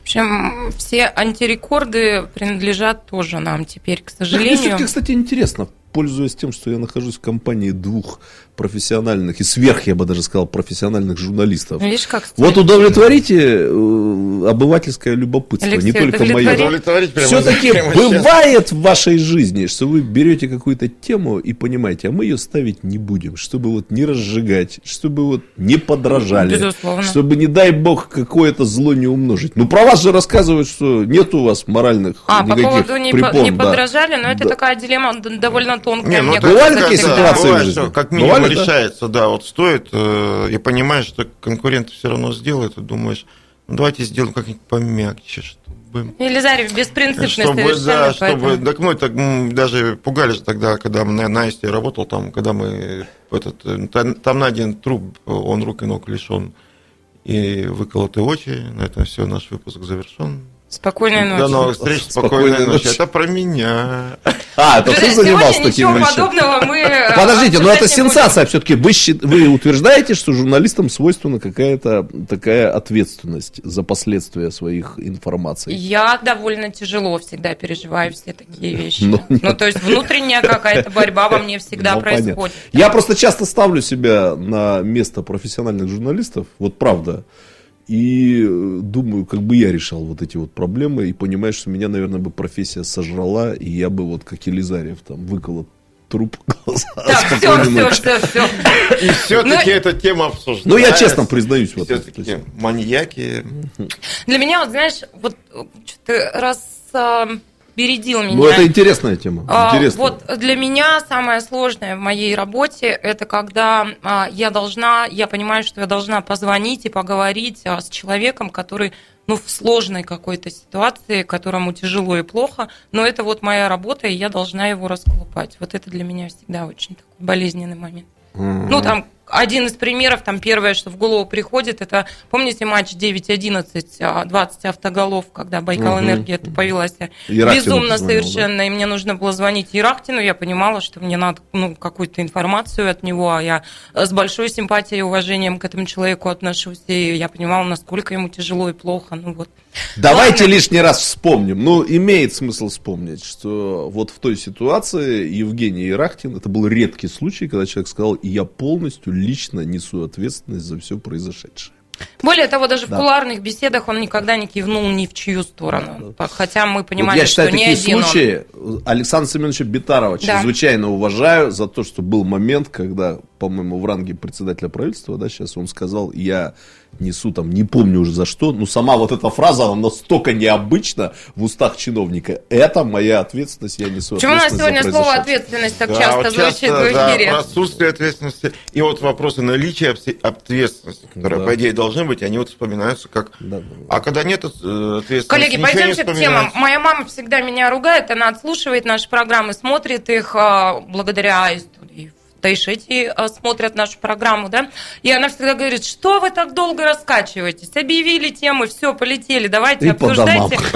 В общем, все антирекорды принадлежат тоже нам теперь, к Мне сожалению. все-таки, кстати, интересно, пользуясь тем, что я нахожусь в компании двух профессиональных и сверх, я бы даже сказал, профессиональных журналистов. Видишь, как Вот удовлетворите э, обывательское любопытство, не Алексей, только удовлетвори. мое. Все-таки сейчас. бывает в вашей жизни, что вы берете какую-то тему и понимаете, а мы ее ставить не будем, чтобы вот не разжигать, чтобы вот не подражали, Безусловно. чтобы, не дай бог, какое-то зло не умножить. Ну, про вас же рассказывают, что нет у вас моральных А, по никаких поводу не, по- не да. подражали, но это Да. такая дилемма довольно тонкая. Не, ну, мне Бывали такие ситуации? в Бывает, жизни? как минимум Бывали, да? Решается, да, вот стоит, э, и понимаешь, что конкурент все равно сделает, и думаешь, ну давайте сделаем как-нибудь помягче, чтобы... Елизарев беспринципный Чтобы, да, чтобы, так мы так м, даже пугались тогда, когда мы на, на Исте работал, там, когда мы этот, э, там, там на один труп, он рук и ног лишен, и выколоты очи, на этом все, наш выпуск завершен. Спокойной До ночи. новых встреч, Спокойной спокойной ночи. ночи. Это про меня. А, это ты занимался такими ничего подобного мы... э, Подождите, но это не будем. сенсация все-таки. Вы, вы утверждаете, что журналистам свойственна какая-то такая ответственность за последствия своих информаций? Я довольно тяжело всегда переживаю все такие вещи. Ну, Ну, то есть внутренняя какая-то борьба во мне всегда Ну, понятно. происходит. Я просто часто ставлю себя на место профессиональных журналистов, вот правда, и э, думаю, как бы я решал вот эти вот проблемы, и понимаю, что меня, наверное, бы профессия сожрала, и я бы вот как Елизарев там выколот труп глаза. Так, все, все, все, все. И все-таки Ну, эта тема обсуждается. Ну, я честно признаюсь в этом. Все-таки маньяки. Для меня, вот знаешь, вот что-то раз а, бередил меня. Ну, это интересная тема. А, Интересно. Вот для меня самое сложное в моей работе это когда а, я должна, я понимаю, что я должна позвонить и поговорить а, с человеком, который ну, в сложной какой-то ситуации, которому тяжело и плохо, но это вот моя работа, и я должна его расколупать. Вот это для меня всегда очень такой болезненный момент. Ну, там один из примеров, там первое, что в голову приходит, это, помните матч 9-11, а, 20 автоголов, когда Байкал. Энергия повелась Ерахтину безумно позвонил, совершенно, и мне нужно было звонить Ерахтину, я понимала, что мне надо ну, какую-то информацию от него, а я с большой симпатией и уважением к этому человеку отношусь, и я понимала, насколько ему тяжело и плохо, ну вот. Давайте Ладно. лишний раз вспомним. Ну, имеет смысл вспомнить, что вот в той ситуации Евгений Ирахтин, это был редкий случай, когда человек сказал, я полностью лично несу ответственность за все произошедшее. Более того, даже Да. в кулуарных беседах он никогда не кивнул ни в чью сторону, хотя мы Вот понимали, я считаю, что не такие один он. случаи Александра Семеновича Битарова Да. чрезвычайно уважаю за то, что был момент, когда по-моему, в ранге председателя правительства, да, сейчас он сказал, я несу там, не помню уже за что, но сама вот эта фраза, она настолько необычна в устах чиновника. Это моя ответственность, я несу Почему у нас сегодня слово ответственность так Да, часто вот звучит часто, в да, эфире? про отсутствие ответственности. И вот вопросы наличия ответственности, которые, Да. по идее, должны быть, они вот вспоминаются как... Да, да, да. А когда нет э, ответственности, Коллеги, пойдемте к темам. Моя мама всегда меня ругает, она отслушивает наши программы, смотрит их а, благодаря студии в Тайшете а, смотрят нашу программу, да, и она всегда говорит, что вы так долго раскачиваетесь, объявили темы, все, полетели, давайте И обсуждайте.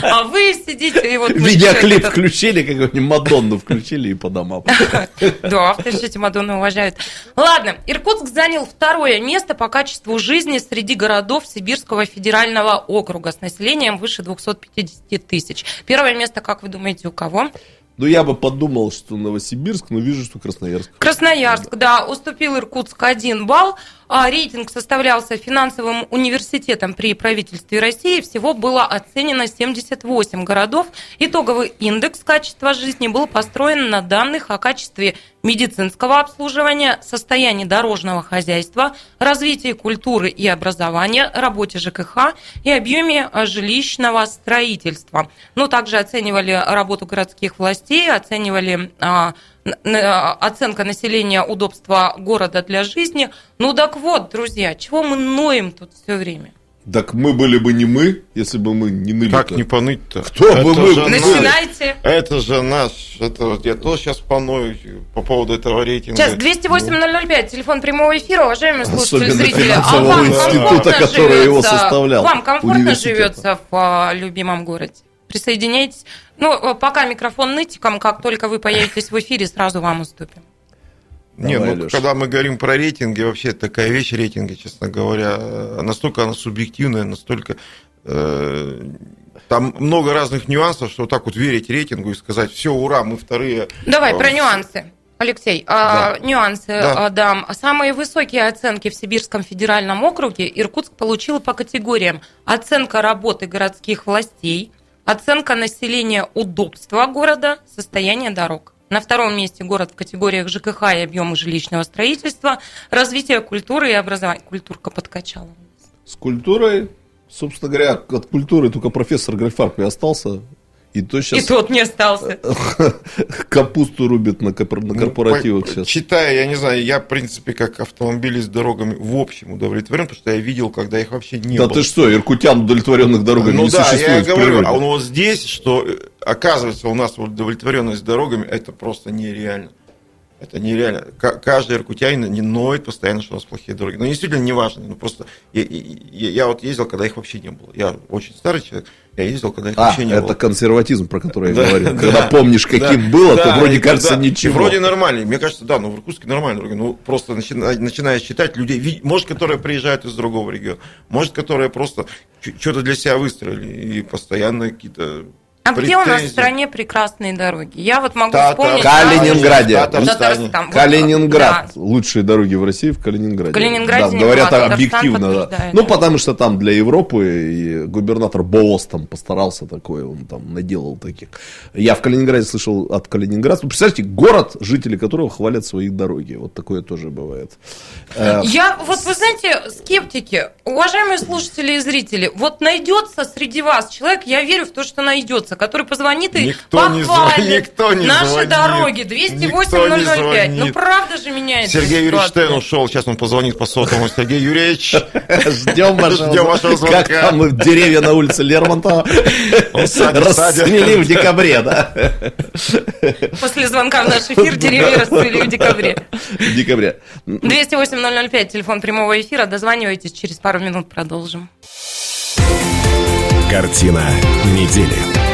А вы сидите и вот... Видеоклип включили, какую-нибудь Мадонну включили и по домам. Да, в Тайшете Мадонну уважают. Ладно, Иркутск занял второе место по качеству жизни среди городов Сибирского федерального округа с населением выше 250 тысяч. Первое место, как вы думаете, у кого? Ну, я бы подумал, что Новосибирск, но вижу, что Красноярск. Красноярск, да, уступил Иркутск один балл. А рейтинг составлялся финансовым университетом при правительстве России. Всего было оценено 78 городов. Итоговый индекс качества жизни был построен на данных о качестве медицинского обслуживания, состоянии дорожного хозяйства, развитии культуры и образования, работе ЖКХ и объеме а, жилищного строительства. Ну, также оценивали работу городских властей, оценивали а, оценка населения удобства города для жизни. Ну так вот, друзья, чего мы ноем тут все время? Так мы были бы не мы, если бы мы не ныли. Как не поныть-то? Кто бы Это мы были? наш- Начинайте. Это же наш, это вот я тоже сейчас поною по поводу этого рейтинга. Сейчас 208-005, телефон прямого эфира, уважаемые слушатели, Особенно зрители. А вам института, комфортно который его живется? составлял, Вам комфортно живется в а, любимом городе? Присоединяйтесь. Ну, а, пока микрофон нытиком, как только вы появитесь в эфире, сразу вам уступим. Не, ну Лёш. когда мы говорим про рейтинги, вообще такая вещь рейтинги, честно говоря, э, настолько она субъективная, настолько э, там много разных нюансов, что вот так вот верить рейтингу и сказать, все, ура, мы вторые. Давай Э, про нюансы. Алексей, а, нюансы Да. дам. Самые высокие оценки в Сибирском федеральном округе Иркутск получил по категориям оценка работы городских властей, оценка населения удобства города, состояние дорог. На втором месте город в категориях ЖКХ и объемы жилищного строительства, развитие культуры и образования. Культурка подкачала. С культурой, собственно говоря, от культуры только профессор Грейфарб и остался. И то И сейчас тот не остался. капусту рубит на, корпор- на ну, корпоративах по- сейчас. Читая, я не знаю, я, в принципе, как автомобилист с дорогами в общем удовлетворен, потому что я видел, когда их вообще не Да было. ты что, иркутян удовлетворенных дорогами Ну не да, я существует в говорю, природе. а ну вот здесь, что э, оказывается у нас удовлетворенность дорогами, это просто нереально. Это нереально. Ка- Каждый иркутянин не ноет постоянно, что у нас плохие дороги. Но действительно не важно. Ну просто я, я- я вот ездил, когда их вообще не было. Я очень старый человек, я ездил, когда их А, вообще не это было. консерватизм, про который я Да, говорил. да. Когда помнишь, каким Да, было, то да, вроде и кажется когда- ничего. И вроде нормально. Мне кажется, да, ну в Иркутске нормальные дороги. Ну просто начина- начинаешь читать людей, ви- может, которые приезжают из другого региона, может, которые просто что-то для себя выстроили и постоянно какие-то А где у нас в претензии. стране прекрасные дороги? Я вот могу Та- та- вспомнить... Калининграде. Татарстан. Калининград. да. Лучшие дороги в России в Калининграде. В Калининграде да, не говорят было, объективно. да. Ну, потому что там для Европы и губернатор Боос там постарался такой, он там наделал таких. Я в Калининграде слышал от Калининграда. Ну, Представьте, город, жители которого хвалят свои дороги. Вот такое тоже бывает. Э, Я, вот вы знаете, скептики, уважаемые слушатели и зрители, вот найдется среди вас человек, я верю в то, что найдется, который позвонит и Никто не похвалит звонит, никто не наши звонит. дороги. Никто 208 не 005. Ну, правда же меняется Сергей Юрьевич. Штейн ушел, сейчас он позвонит по сотовому. Сергей Юрьевич, Ждем вашего, Ждем вашего звонка. Как там мы деревья на улице Лермонтова расцвели в декабре, да? После звонка в наш эфир деревья расцвели в декабре. В декабре. 208 005, телефон прямого эфира. Дозванивайтесь, через пару минут продолжим. Картина недели.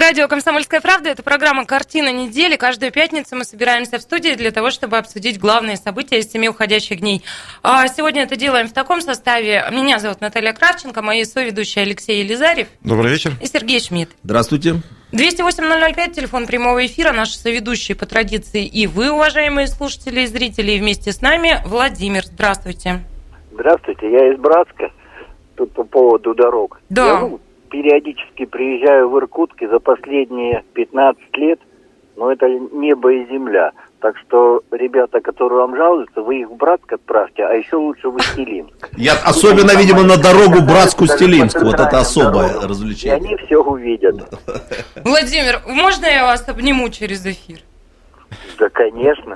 Радио «Комсомольская правда». Это программа «Картина недели». Каждую пятницу мы собираемся в студии для того, чтобы обсудить главные события из семи уходящих дней. А сегодня это делаем в таком составе. Меня зовут Наталья Кравченко, мои соведущие Алексей Елизарев. Добрый вечер. И Сергей Шмидт. Здравствуйте. 208-005, телефон прямого эфира, наши соведущие по традиции и вы, уважаемые слушатели и зрители, и вместе с нами Владимир. Здравствуйте. Здравствуйте, я из Братска. Тут по поводу дорог. Да. Я, ну, периодически приезжаю в Иркутск и за последние 15 лет, но это небо и земля. Так что, ребята, которые вам жалуются, вы их в Братск отправьте, а еще лучше в Истилинск. Я особенно, видимо, на дорогу Братску-Стелинск. Вот это особое И развлечение. они все увидят. Владимир, можно я вас обниму через эфир? Да, конечно.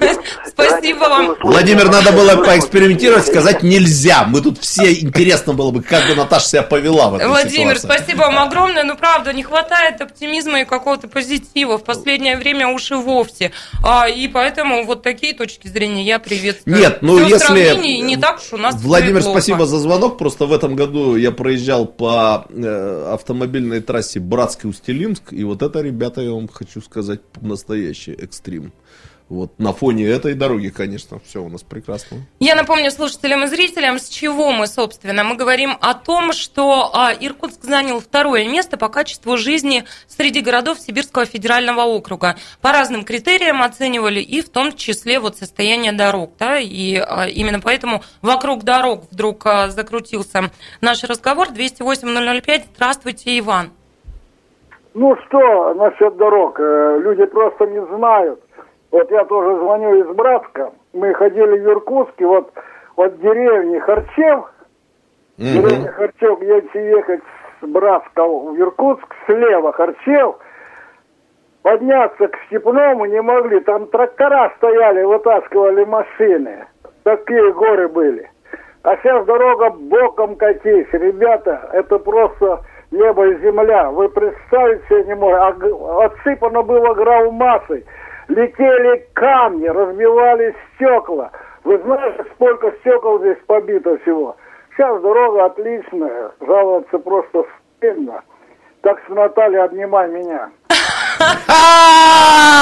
Спасибо вам. Владимир, надо было поэкспериментировать, сказать нельзя. Мы тут все интересно было бы, как бы Наташа себя повела в этой Владимир, ситуации. спасибо вам огромное. Ну, правда, не хватает оптимизма и какого-то позитива. В последнее время уж и вовсе. А, и поэтому вот такие точки зрения я приветствую. Нет, ну Всё в если... не так уж у нас Владимир, спасибо за звонок. Просто в этом году я проезжал по э, автомобильной трассе Братский Устилимск. И вот это, ребята, я вам хочу сказать, настоящий экстрим. Вот на фоне этой дороги, конечно, все у нас прекрасно. Я напомню слушателям и зрителям, с чего мы, собственно. Мы говорим о том, что а, Иркутск занял второе место по качеству жизни среди городов Сибирского федерального округа. По разным критериям оценивали и в том числе вот состояние дорог. Да? И а, именно поэтому вокруг дорог вдруг а, закрутился наш разговор. 208-005. Здравствуйте, Иван. Ну что насчет дорог? Э, Люди просто не знают. Вот я тоже звоню из Братска. Мы ходили в Иркутск, и вот от деревни Харчев, деревня Харчев, если ехать с Братска в Иркутск, слева Харчев, подняться к Степному не могли. Там трактора стояли, вытаскивали машины. Такие горы были. А сейчас дорога боком катись. Ребята, это просто небо и земля. Вы представить себе не можете. А Отсыпано было гравмассой. Летели камни, разбивались стекла. Вы знаете, сколько стекол здесь побито всего? Сейчас дорога отличная. Жаловаться просто стыдно. Так что, Наталья, обнимай меня.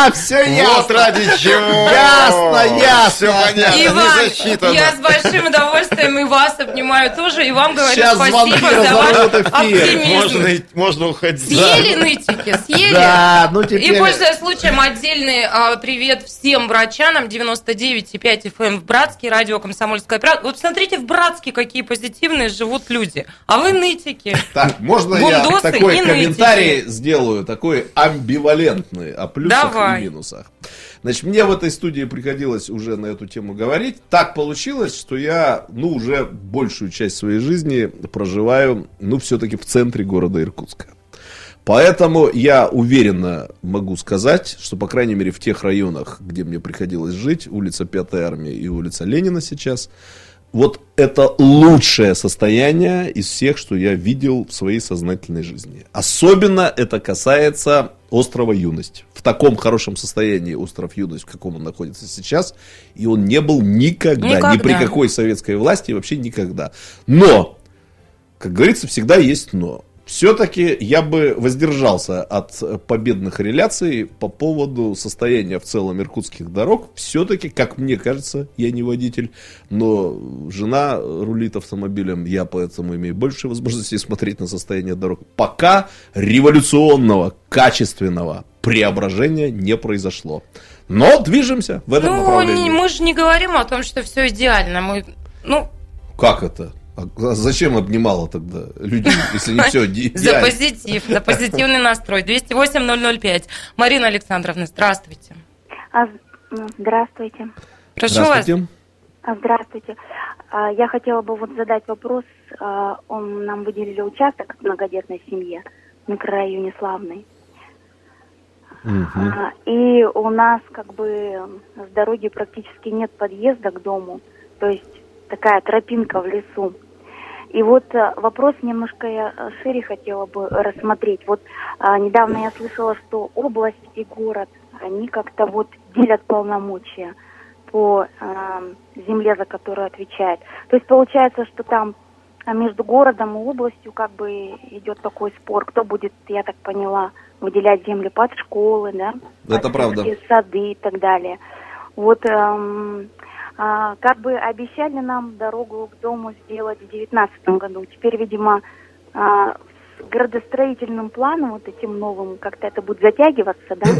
А, все Вот ради чего. Ясно, ясно. Все понятно, Иван, не засчитано. я с большим удовольствием и вас обнимаю тоже, и вам говорю Сейчас звонки спасибо за ваш оптимизм. Можно, можно уходить. Съели нытики, съели. Да, ну теперь... И пользуясь случаем, отдельный а, привет всем врачанам 99,5 FM в Братске, радио «Комсомольская правда». Вот смотрите, в Братске какие позитивные живут люди. А вы нытики. Так, можно я такой комментарий сделаю, такой амбивалентный, о плюсах Давай. Минусах. Значит, мне в этой студии приходилось уже на эту тему говорить. Так получилось, что я, ну, уже большую часть своей жизни проживаю, ну, все-таки в центре города Иркутска. Поэтому я уверенно могу сказать, что, по крайней мере, в тех районах, где мне приходилось жить, улица Пятой Армии и улица Ленина сейчас, вот это лучшее состояние из всех, что я видел в своей сознательной жизни. Особенно это касается острова Юность. В таком хорошем состоянии остров Юность, в каком он находится сейчас, и он не был никогда, Никогда. ни при какой советской власти, вообще никогда. Но, как говорится, всегда есть но. Все-таки я бы воздержался от победных реляций по поводу состояния в целом иркутских дорог. Все-таки, как мне кажется, я не водитель, но жена рулит автомобилем, я поэтому имею больше возможностей смотреть на состояние дорог. Пока революционного, качественного преображения не произошло. Но движемся в этом Ну, направлении. мы же не говорим о том, что все идеально. Мы, ну, Как это? А зачем обнимала тогда людей, если не все за позитив, за позитивный настрой. 208-005. Марина Александровна, здравствуйте. А, ну, Здравствуйте. Прошу вас. Здравствуйте. А, Здравствуйте. А, Я хотела бы вот задать вопрос. А, Он нам выделили участок в многодетной семье в микрорайоне Славный. А, И у нас как бы с дороги практически нет подъезда к дому. То есть такая тропинка в лесу. И вот а, вопрос немножко я а, шире хотела бы рассмотреть. Вот а, недавно я слышала, что область и город, они как-то вот делят полномочия по а, земле, за которую отвечает. То есть получается, что там между городом и областью как бы идет такой спор, кто будет, я так поняла, выделять земли под школы, да? Это под правда. сады и так далее. Вот эм, а, как бы обещали нам дорогу к дому сделать в девятнадцатом году. Теперь, видимо, а, с градостроительным планом, вот этим новым, как-то это будет затягиваться, да?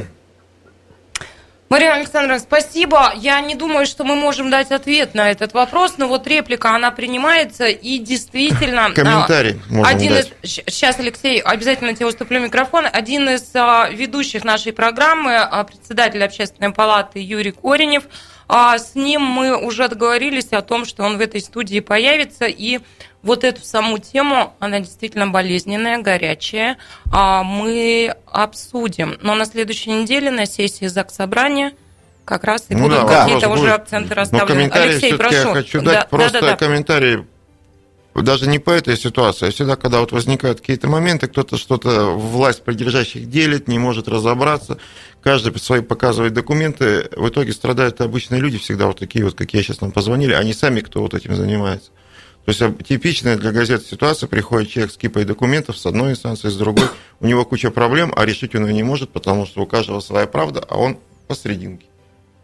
Марина Александровна, спасибо. Я не думаю, что мы можем дать ответ на этот вопрос, но вот реплика, она принимается, и действительно... а, Комментарий можем Один дать. из... Сейчас, Алексей, обязательно тебе уступлю микрофон. Один из а, ведущих нашей программы, а, председатель общественной палаты Юрий Коренев, а, с ним мы уже договорились о том, что он в этой студии появится, и вот эту саму тему, она действительно болезненная, горячая, а, мы обсудим. Но на следующей неделе на сессии ЗАГС Собрания как раз и Ну будут да, какие-то уже будет. акценты расставлены. Алексей, прошу. я хочу Да, дать просто да-да-да. комментарий даже не по этой ситуации, а всегда, когда вот возникают какие-то моменты, кто-то что-то власть придержащих делит, не может разобраться, каждый свои показывает документы, в итоге страдают обычные люди, всегда вот такие вот, какие сейчас нам позвонили, они сами, кто вот этим занимается. То есть об- типичная для газет ситуация, приходит человек с кипой документов с одной инстанции, с другой, у него куча проблем, а решить он ее не может, потому что у каждого своя правда, а он посерединке.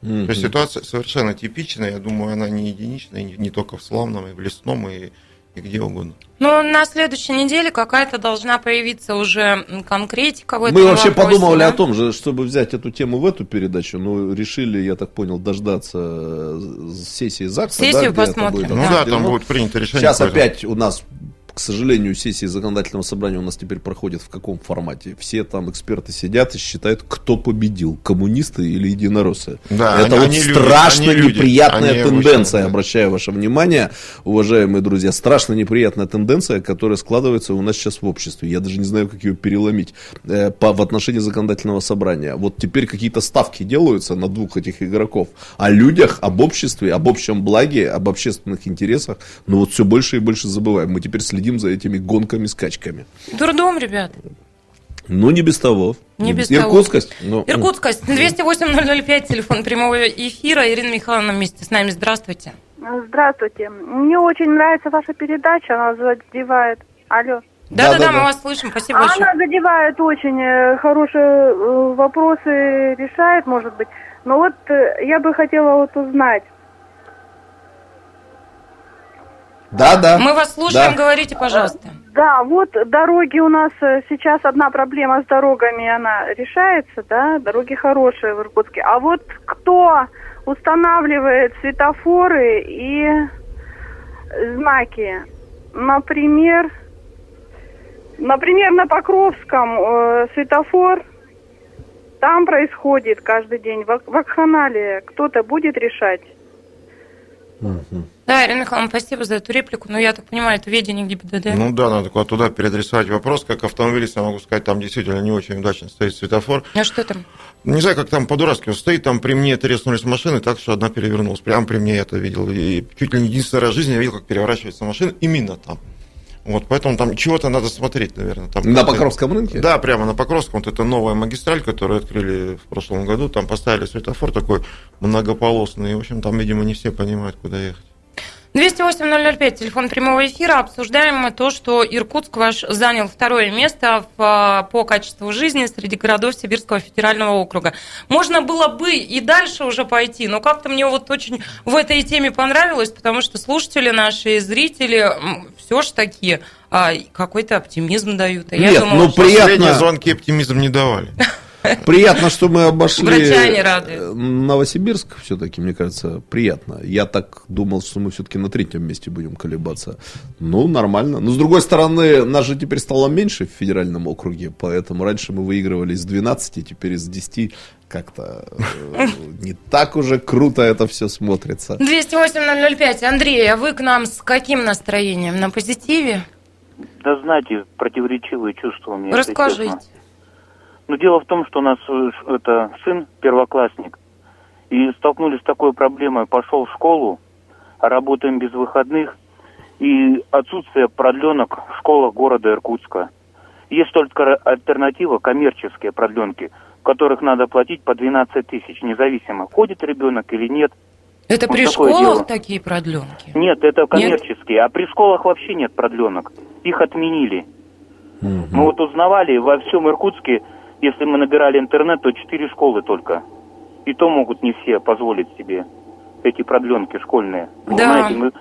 То есть ситуация совершенно типичная, я думаю, она не единичная, не только в Славном, и в Лесном, и, и где угодно. Ну, на следующей неделе какая-то должна появиться уже конкретика в этом Мы вообще вопросе, подумывали да? о том же, чтобы взять эту тему в эту передачу, но решили, я так понял, дождаться э, сессии ЗАГСа. Сессию да, посмотрим, будет да. Ну да, там будет принято решение. Сейчас опять у нас, к сожалению, сессии законодательного собрания у нас теперь проходят в каком формате? Все там эксперты сидят и считают, кто победил, коммунисты или единороссы. Да, Это они- вот они страшно люди, неприятная они обычно, тенденция, да. обращаю ваше внимание, уважаемые друзья, страшно неприятная тенденция, которая складывается у нас сейчас в обществе. Я даже не знаю, как ее переломить э, по, в отношении законодательного собрания. Вот теперь какие-то ставки делаются на двух этих игроков. О людях, об обществе, об общем благе, об общественных интересах. Но вот все больше и больше забываем. Мы теперь следим за этими гонками, скачками. Дурдом, ребят. Ну, не без того. Не без того. Иркутскость. ну, Иркутскость, 208-005, телефон прямого эфира. Ирина Михайловна вместе с нами. Здравствуйте. Здравствуйте. Мне очень нравится ваша передача, она задевает. Алло. Да-да-да, мы вас слышим. Спасибо большое. Она задевает очень э, хорошие э, вопросы, решает, может быть. Но вот э, я бы хотела вот узнать. Да, да. Мы вас слушаем, Да. говорите, пожалуйста. Да, вот дороги у нас э, сейчас одна проблема с дорогами, она решается, да, дороги хорошие в Иркутске. А вот кто устанавливает светофоры и знаки? Например, например, на Покровском э, светофор, там происходит каждый день вак- вакханалия. Кто-то будет решать? Да, Ирина Михайловна, спасибо за эту реплику. Но я так понимаю, это ведение ГИБДД. Ну да, надо куда туда переадресовать вопрос. Как автомобилист, я могу сказать, там действительно не очень удачно стоит светофор. А что там? Не знаю, как там по-дурацки он стоит, там при мне треснулись машины, так что одна перевернулась. Прямо при мне я это видел. И чуть ли не единственный раз в жизни я видел, как переворачивается машина именно там. Вот, поэтому там чего-то надо смотреть, наверное. Там На Покровском рынке? Да, прямо на Покровском. Вот это новая магистраль, которую открыли в прошлом году. Там поставили светофор такой многополосный. И, в общем, там, видимо, не все понимают, куда ехать. 208-005, телефон прямого эфира. Обсуждаем мы то, что Иркутск ваш занял второе место в, а, по качеству жизни среди городов Сибирского федерального округа. Можно было бы и дальше уже пойти, но как-то мне вот очень в этой теме понравилось, потому что слушатели наши, зрители, все ж таки а, какой-то оптимизм дают. А я Нет, думала, ну, что- Приятно. Последние звонки оптимизм не давали. Приятно, что мы обошли Врача не радует. э, Новосибирск все-таки, мне кажется, приятно. Я так думал, что мы все-таки на третьем месте будем колебаться. Ну, нормально. Но, с другой стороны, нас же теперь стало меньше в федеральном округе, поэтому раньше мы выигрывали из 12, теперь из 10 как-то э, не так уже круто это все смотрится. 208-005. Андрей, а вы к нам с каким настроением? На позитиве? Да знаете, противоречивые чувства у меня. Расскажите. честно. Ну, дело в том, что у нас э, это сын первоклассник, и столкнулись с такой проблемой. Пошел в школу, а работаем без выходных, и отсутствие продленок в школах города Иркутска. Есть только альтернатива, коммерческие продленки, которых надо платить по 12 тысяч, независимо, ходит ребенок или нет. Это Вот при школах дело. такие продленки? Нет, это коммерческие, а при школах вообще нет продленок. Их отменили. Мы вот узнавали, во всем Иркутске, если мы набирали интернет, то четыре школы только. И то могут не все позволить себе эти продленки школьные. Да. Знаете, мы,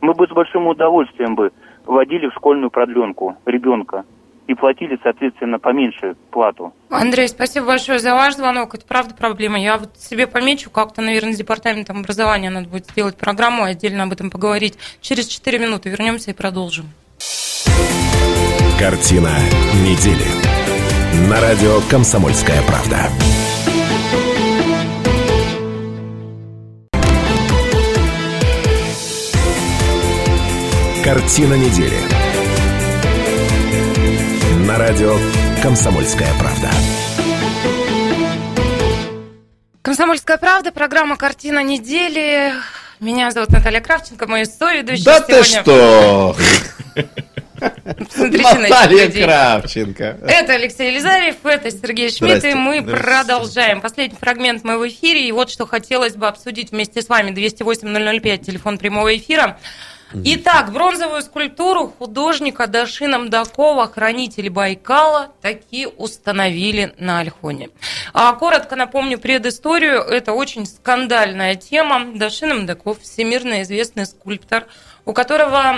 мы бы с большим удовольствием бы водили в школьную продленку ребенка и платили, соответственно, поменьше плату. Андрей, спасибо большое за ваш звонок. Это правда проблема. Я вот себе помечу, как-то, наверное, с департаментом образования надо будет сделать программу, отдельно об этом поговорить. Через 4 минуты вернемся и продолжим. Картина недели. На радио «Комсомольская правда». Картина недели. На радио «Комсомольская правда». Комсомольская правда, программа «Картина недели». Меня зовут Наталья Кравченко, моя соведущая Да ты сегодня. что? Этих Наталья. Кравченко. Это Алексей Елизарев, это Сергей Шмидт, и мы продолжаем. Последний фрагмент мы в эфире, и вот что хотелось бы обсудить вместе с вами. 208-005, телефон прямого эфира. Итак, бронзовую скульптуру художника Дашина Мдакова «Хранитель Байкала» таки установили на Альхоне. А коротко напомню предысторию. Это очень скандальная тема. Дашин Мдаков – всемирно известный скульптор, у которого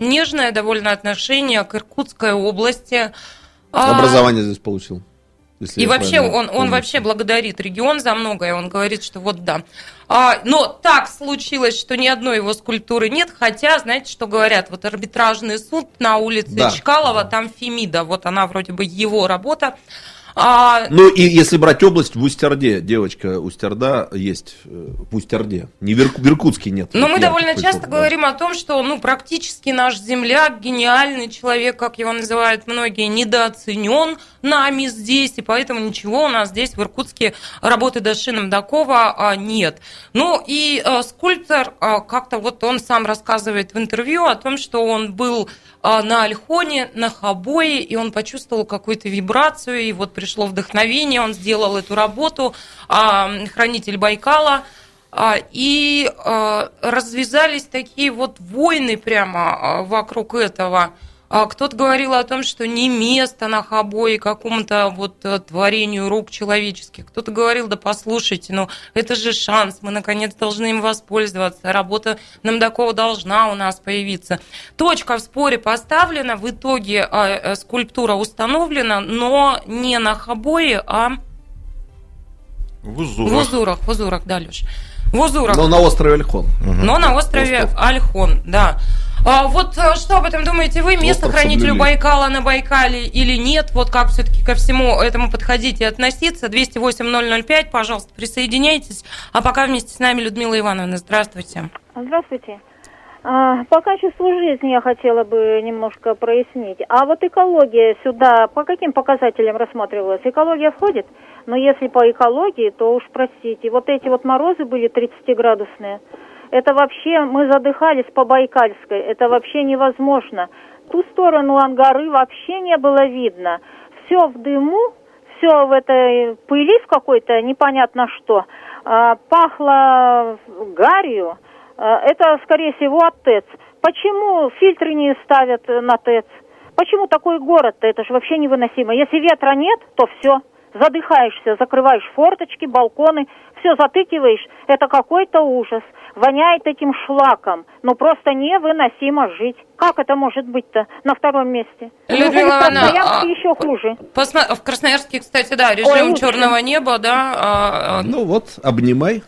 нежное довольно отношение к Иркутской области. А, Образование здесь получил. Если и вообще правильно он, он вообще благодарит регион за многое. Он говорит, что вот да. А, но так случилось, что ни одной его скульптуры нет. Хотя, знаете, что говорят? Вот арбитражный суд на улице Да. Чкалова, там Фемида. Вот она вроде бы его работа. А, Ну и если брать область в Устярде, девочка Устярда есть э, в Устярде. Не в, Ирк- в Иркутске нет. Но Вот мы довольно часто тот, да. говорим о том, что ну, практически наш земляк, гениальный человек, как его называют многие, недооценен нами здесь, и поэтому ничего у нас здесь в Иркутске работы Дашина Мдакова а, нет. Ну и а, скульптор, а, как-то вот он сам рассказывает в интервью о том, что он был на Альхоне, на Хабое, и он почувствовал какую-то вибрацию, и вот пришло вдохновение, он сделал эту работу, а, хранитель Байкала, а, И а, развязались такие вот войны прямо а, вокруг этого. А, Кто-то говорил о том, что не место на Хабое какому-то вот э, творению рук человеческих. Кто-то говорил, да послушайте, ну это же шанс, мы наконец должны им воспользоваться. Работа Намдакова должна у нас появиться. Точка в споре поставлена, в итоге а, э, скульптура установлена, но не на Хабое, а В в Узурах. Узурах. В Узурах, да, Леш. В Узурах. Но на острове Альхон. Но на острове Остров. Альхон, да. А вот а, что об этом думаете вы? Место Остров хранителю. Байкала на Байкале или нет? Вот как все-таки ко всему этому подходить и относиться? 208-005, пожалуйста, присоединяйтесь. А пока вместе с нами Людмила Ивановна. Здравствуйте. Здравствуйте. А, По качеству жизни я хотела бы немножко прояснить. А вот экология сюда по каким показателям рассматривалась? Экология входит? Но если по экологии, то уж простите, вот эти вот морозы были 30-градусные. Это вообще, мы задыхались по Байкальской, это вообще невозможно. Ту сторону Ангары вообще не было видно. Все в дыму, все в этой пыли в какой-то, непонятно что. А, Пахло гарью. А, Это, скорее всего, от ТЭЦ. Почему фильтры не ставят на ТЭЦ? Почему такой город-то? Это же вообще невыносимо. Если ветра нет, то все. Задыхаешься, закрываешь форточки, балконы, все затыкиваешь. Это какой-то ужас. Воняет этим шлаком. Ну просто невыносимо жить. Как это может быть-то на втором месте? Людмила в Ивановна, Красноярске а- еще хуже? Посма- В Красноярске, кстати, да, режим лучше. черного неба, да, а, а, Ну вот, обнимай.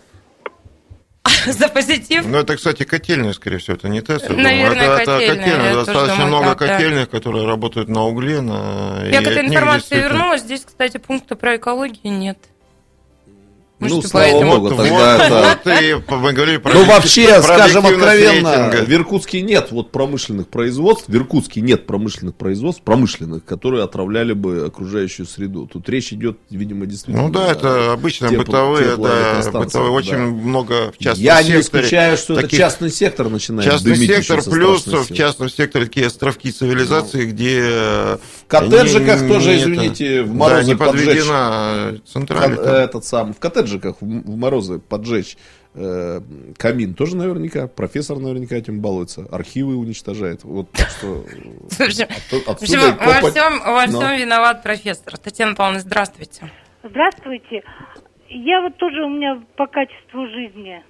за позитив. Ну, это, кстати, котельные, скорее всего, это не думаю. Наверное, это, это котельные, котельные. я тоже Достаточно думаю, много так, да. котельных, которые работают на угле. На... Я к этой информации действительно- вернулась. Здесь, кстати, пункта про экологию нет. Ну, слава поэтому- богу, Вот, тогда это... вот и мы говорили про Ну, вообще, про скажем откровенно, рейтинга. в Иркутске нет вот промышленных производств, в Иркутске нет промышленных производств, промышленных, которые отравляли бы окружающую среду. Тут речь идет, видимо, действительно... Ну да, это обычно тепло- бытовые, да, бытовые. Очень да. много в частном Я не секторе. исключаю, что это частный сектор начинает Частный сектор, плюс в частном секторе такие островки цивилизации, где... В коттеджиках не- тоже, не извините, это- в морозы да, не подведена централь. Кон- Этот сам, в коттеджиках в в морозы поджечь Э, камин тоже наверняка, профессор наверняка этим балуется, архивы уничтожает. Вот так что... Общем, во, всем, во всем виноват профессор. Татьяна Павловна, здравствуйте. Здравствуйте. Я вот тоже, у меня по качеству жизни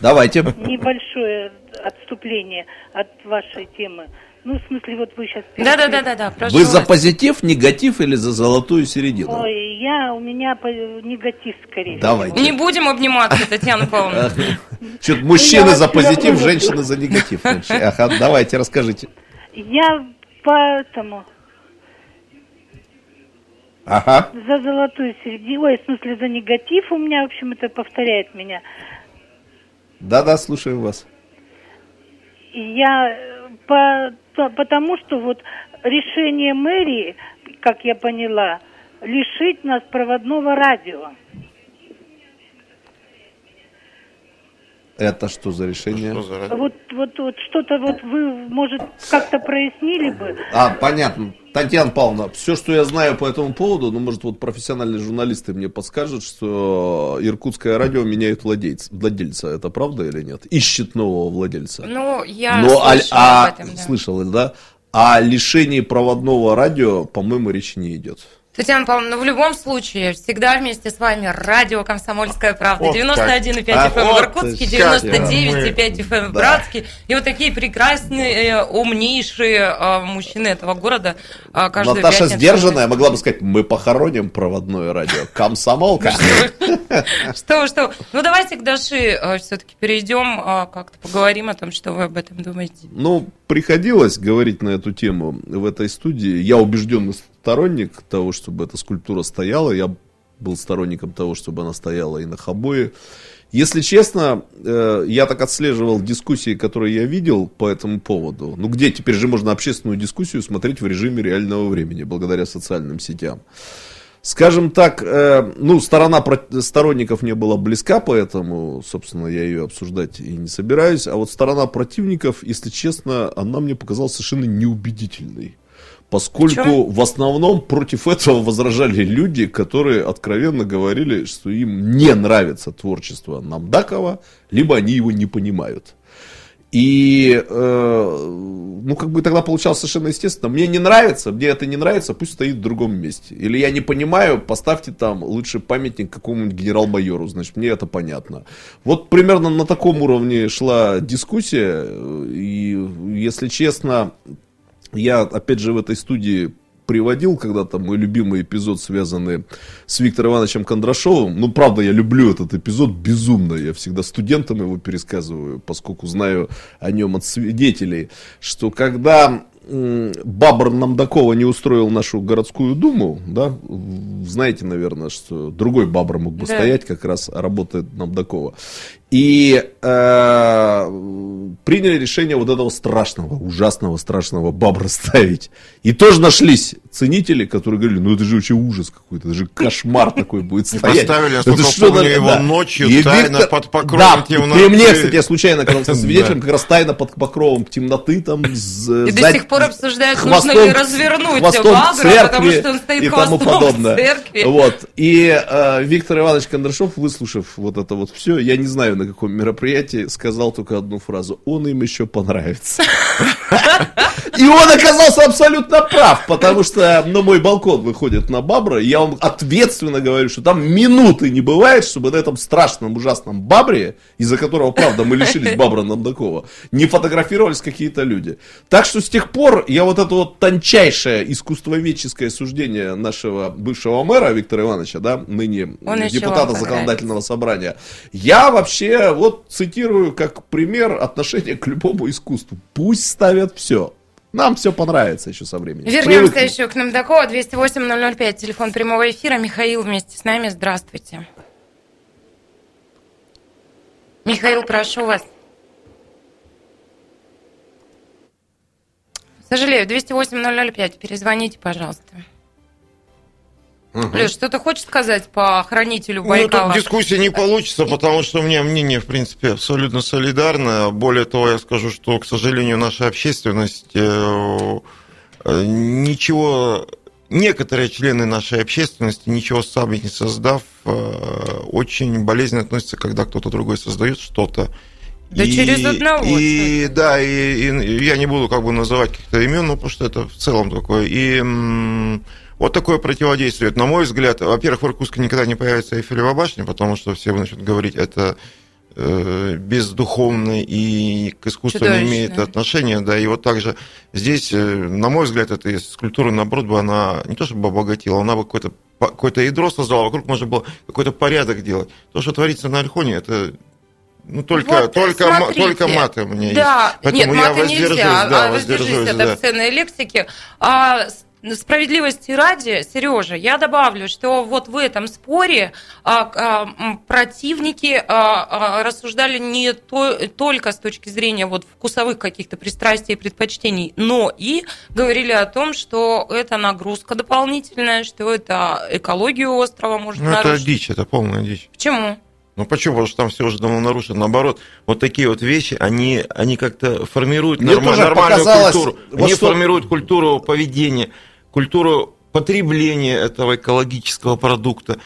Давайте. Небольшое отступление от вашей темы. Ну, в смысле, вот вы сейчас... Да, да, да, да, да. Прошу вы вас. за позитив, негатив или за золотую середину? Ой, я, у меня негатив скорее. Давайте. Не будем обниматься, Татьяна Павловна. Что мужчины за позитив, женщины за негатив. Ага, давайте, расскажите. Я поэтому... Ага. За золотую середину, ой, в смысле, за негатив у меня, в общем, это повторяет меня. Да-да, слушаю вас. Я по, по, потому что вот решение мэрии, как я поняла, лишить нас проводного радио. Это что за решение? Что за вот, вот, вот что-то вот вы, может, как-то прояснили бы. А, понятно. Татьяна Павловна, все, что я знаю по этому поводу, ну, может, вот профессиональные журналисты мне подскажут, что Иркутское радио меняет владельца. владельца. Это правда или нет? Ищет нового владельца. Ну, я Но, слышала а, об этом, да. Слышал, да? О лишении проводного радио, по-моему, речи не идет. Татьяна Павловна, ну в любом случае, всегда вместе с вами радио «Комсомольская правда». 91,5 FM а, в Иркутске, 99,5 FM в Братске. И вот такие прекрасные, э, умнейшие э, мужчины этого города э, каждую Наташа сдержанная могла бы сказать, мы похороним проводное радио. Комсомолка. Что, что? Ну давайте к Даши все-таки перейдем, как-то поговорим о том, что вы об этом думаете. Ну, приходилось говорить на эту тему в этой студии. Я убежденный сторонник того, чтобы эта скульптура стояла. Я был сторонником того, чтобы она стояла и на Хабое. Если честно, э, я так отслеживал дискуссии, которые я видел по этому поводу. Ну, где теперь же можно общественную дискуссию смотреть в режиме реального времени, благодаря социальным сетям. Скажем так, э, ну, сторона сторонников не была близка, поэтому, собственно, я ее обсуждать и не собираюсь. А вот сторона противников, если честно, она мне показалась совершенно неубедительной. Поскольку в основном против этого возражали люди, которые откровенно говорили, что им не нравится творчество Намдакова, либо они его не понимают. И, э, ну, как бы тогда получалось совершенно естественно. Мне не нравится, мне это не нравится, пусть стоит в другом месте. Или я не понимаю, поставьте там лучше памятник какому-нибудь генерал-майору, значит, мне это понятно. Вот примерно на таком уровне шла дискуссия. И, если честно, я, опять же, в этой студии приводил когда-то мой любимый эпизод, связанный с Виктором Ивановичем Кондрашовым. Ну, правда, я люблю этот эпизод безумно. Я всегда студентам его пересказываю, поскольку знаю о нем от свидетелей, что когда Бабр Намдакова не устроил нашу городскую думу, да, знаете, наверное, что другой Бабр мог бы да. стоять, как раз работает Намдакова. И э, приняли решение вот этого страшного, ужасного, страшного бабра ставить. И тоже нашлись ценители, которые говорили, ну это же вообще ужас какой-то, это же кошмар такой будет стоять. Поставили, это что помню, его ночью и тайно Виктор... под покровом да, темноты. При мне, кстати, я случайно оказался свидетелем, как раз тайно под покровом темноты там. И до сих пор обсуждают, нужно ли развернуть бабра, потому что он стоит и тому подобное. Вот. И э, Виктор Иванович Кондрашов, выслушав вот это вот все, я не знаю, на каком мероприятии, сказал только одну фразу. Он им еще понравится. И он оказался абсолютно прав, потому что на мой балкон выходит на Бабра, и я вам ответственно говорю, что там минуты не бывает, чтобы на этом страшном, ужасном Бабре, из-за которого, правда, мы лишились Бабра Намдакова, не фотографировались какие-то люди. Так что с тех пор я вот это вот тончайшее искусствоведческое суждение нашего бывшего мэра Виктора Ивановича, да, ныне Он депутата законодательного собрания, я вообще вот цитирую как пример отношения к любому искусству. Пусть ставят все. Нам все понравится еще со временем. Вернемся Привыкнем. еще к Намдако. 208-005, телефон прямого эфира. Михаил вместе с нами. Здравствуйте. Михаил, прошу вас. Сожалею, 208-005. Перезвоните, пожалуйста. Угу. Леш, что ты хочешь сказать по хранителю Байкала? Ну, тут дискуссия не получится, потому что у меня мнение, в принципе, абсолютно солидарное. Более того, я скажу, что, к сожалению, наша общественность э, э, ничего некоторые члены нашей общественности, ничего сами не создав, э, очень болезненно относятся, когда кто-то другой создает что-то. Да и, через одного. И, да, и, и я не буду как бы называть каких-то имен, ну, потому что это в целом такое. И вот такое противодействие. На мой взгляд, во-первых, в Иркутске никогда не появится Эйфелева башня, потому что все начнут говорить, это э, бездуховно и к искусству не имеет отношения, да, и вот также здесь, э, на мой взгляд, эта скульптура, наоборот, бы она не то чтобы обогатила, она бы какое-то какое-то ядро создала, вокруг можно было какой-то порядок делать. То, что творится на Альхоне, это ну, только, вот, только, только маты мне да, есть. Поэтому нет, маты нельзя, да, а воздержусь от да. обсценной лексики. А справедливости ради, Сережа, я добавлю, что вот в этом споре а, а, противники а, а, рассуждали не то, только с точки зрения вот вкусовых каких-то пристрастий и предпочтений, но и говорили о том, что это нагрузка дополнительная, что это экологию острова может ну, нарушить. Это дичь, это полная дичь. Почему? Ну почему? Потому что там все уже давно нарушено. Наоборот, вот такие вот вещи, они, они как-то формируют норм, нормальную культуру. Вот они что... формируют культуру поведения культуру потребления этого экологического продукта.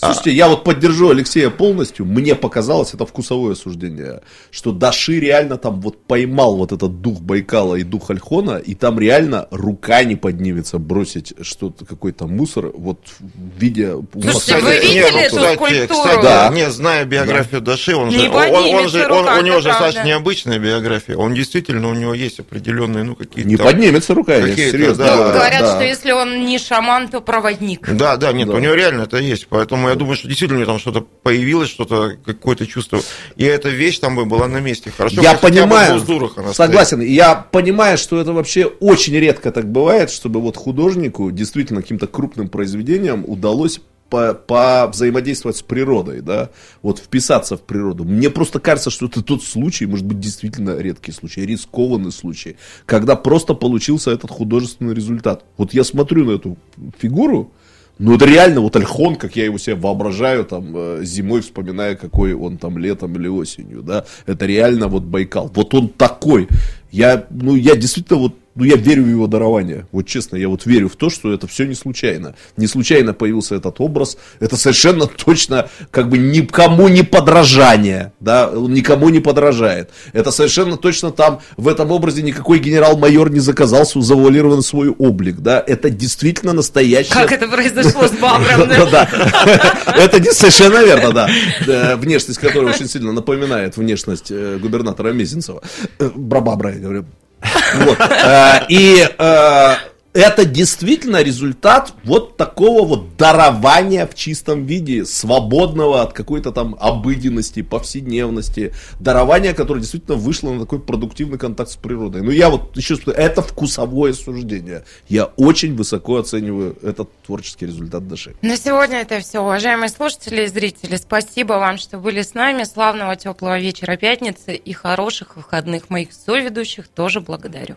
Слушайте, а... я вот поддержу Алексея полностью. Мне показалось, это вкусовое суждение, что Даши реально там вот поймал вот этот дух Байкала и дух Альхона, и там реально рука не поднимется бросить что-то, какой-то мусор вот в виде... Слушайте, вы видели не, ну, эту кстати, скульптуру? Кстати, да. не зная биографию да. Даши, он же, он, он же рука, он, у него же достаточно необычная биография. Он действительно, у него есть определенные, ну, какие-то... Не там, поднимется рука, серьезно. Да, ну, говорят, да. что если он не шаман, то проводник. Да, да, нет, да. у него реально это есть, поэтому я думаю, что действительно у него там что-то появилось, что-то, какое-то чувство. И эта вещь там бы была на месте. Хорошо, я понимаю, согласен. Стоит. Я понимаю, что это вообще очень редко так бывает, чтобы вот художнику действительно каким-то крупным произведением удалось по, по взаимодействовать с природой, да, вот вписаться в природу. Мне просто кажется, что это тот случай, может быть, действительно редкий случай, рискованный случай, когда просто получился этот художественный результат. Вот я смотрю на эту фигуру, ну, это реально вот Альхон, как я его себе воображаю, там, э, зимой вспоминая, какой он там летом или осенью, да. Это реально вот Байкал. Вот он такой. Я, ну, я действительно вот ну, я верю в его дарование. Вот честно, я вот верю в то, что это все не случайно. Не случайно появился этот образ. Это совершенно точно как бы никому не подражание. Да? Он никому не подражает. Это совершенно точно там в этом образе никакой генерал-майор не заказал завуалирован свой облик. Да? Это действительно настоящий. Как это произошло с Бабром? Это совершенно верно, да. Внешность которой очень сильно напоминает внешность э, губернатора Мезенцева. Э, Брабабра, я говорю. Вот. Э, и э, это действительно результат вот такого вот дарования в чистом виде, свободного от какой-то там обыденности, повседневности, дарования, которое действительно вышло на такой продуктивный контакт с природой. Ну, я вот еще это вкусовое суждение. Я очень высоко оцениваю этот творческий результат Даши. На сегодня это все. Уважаемые слушатели и зрители, спасибо вам, что были с нами. Славного теплого вечера пятницы и хороших выходных моих соведущих тоже благодарю.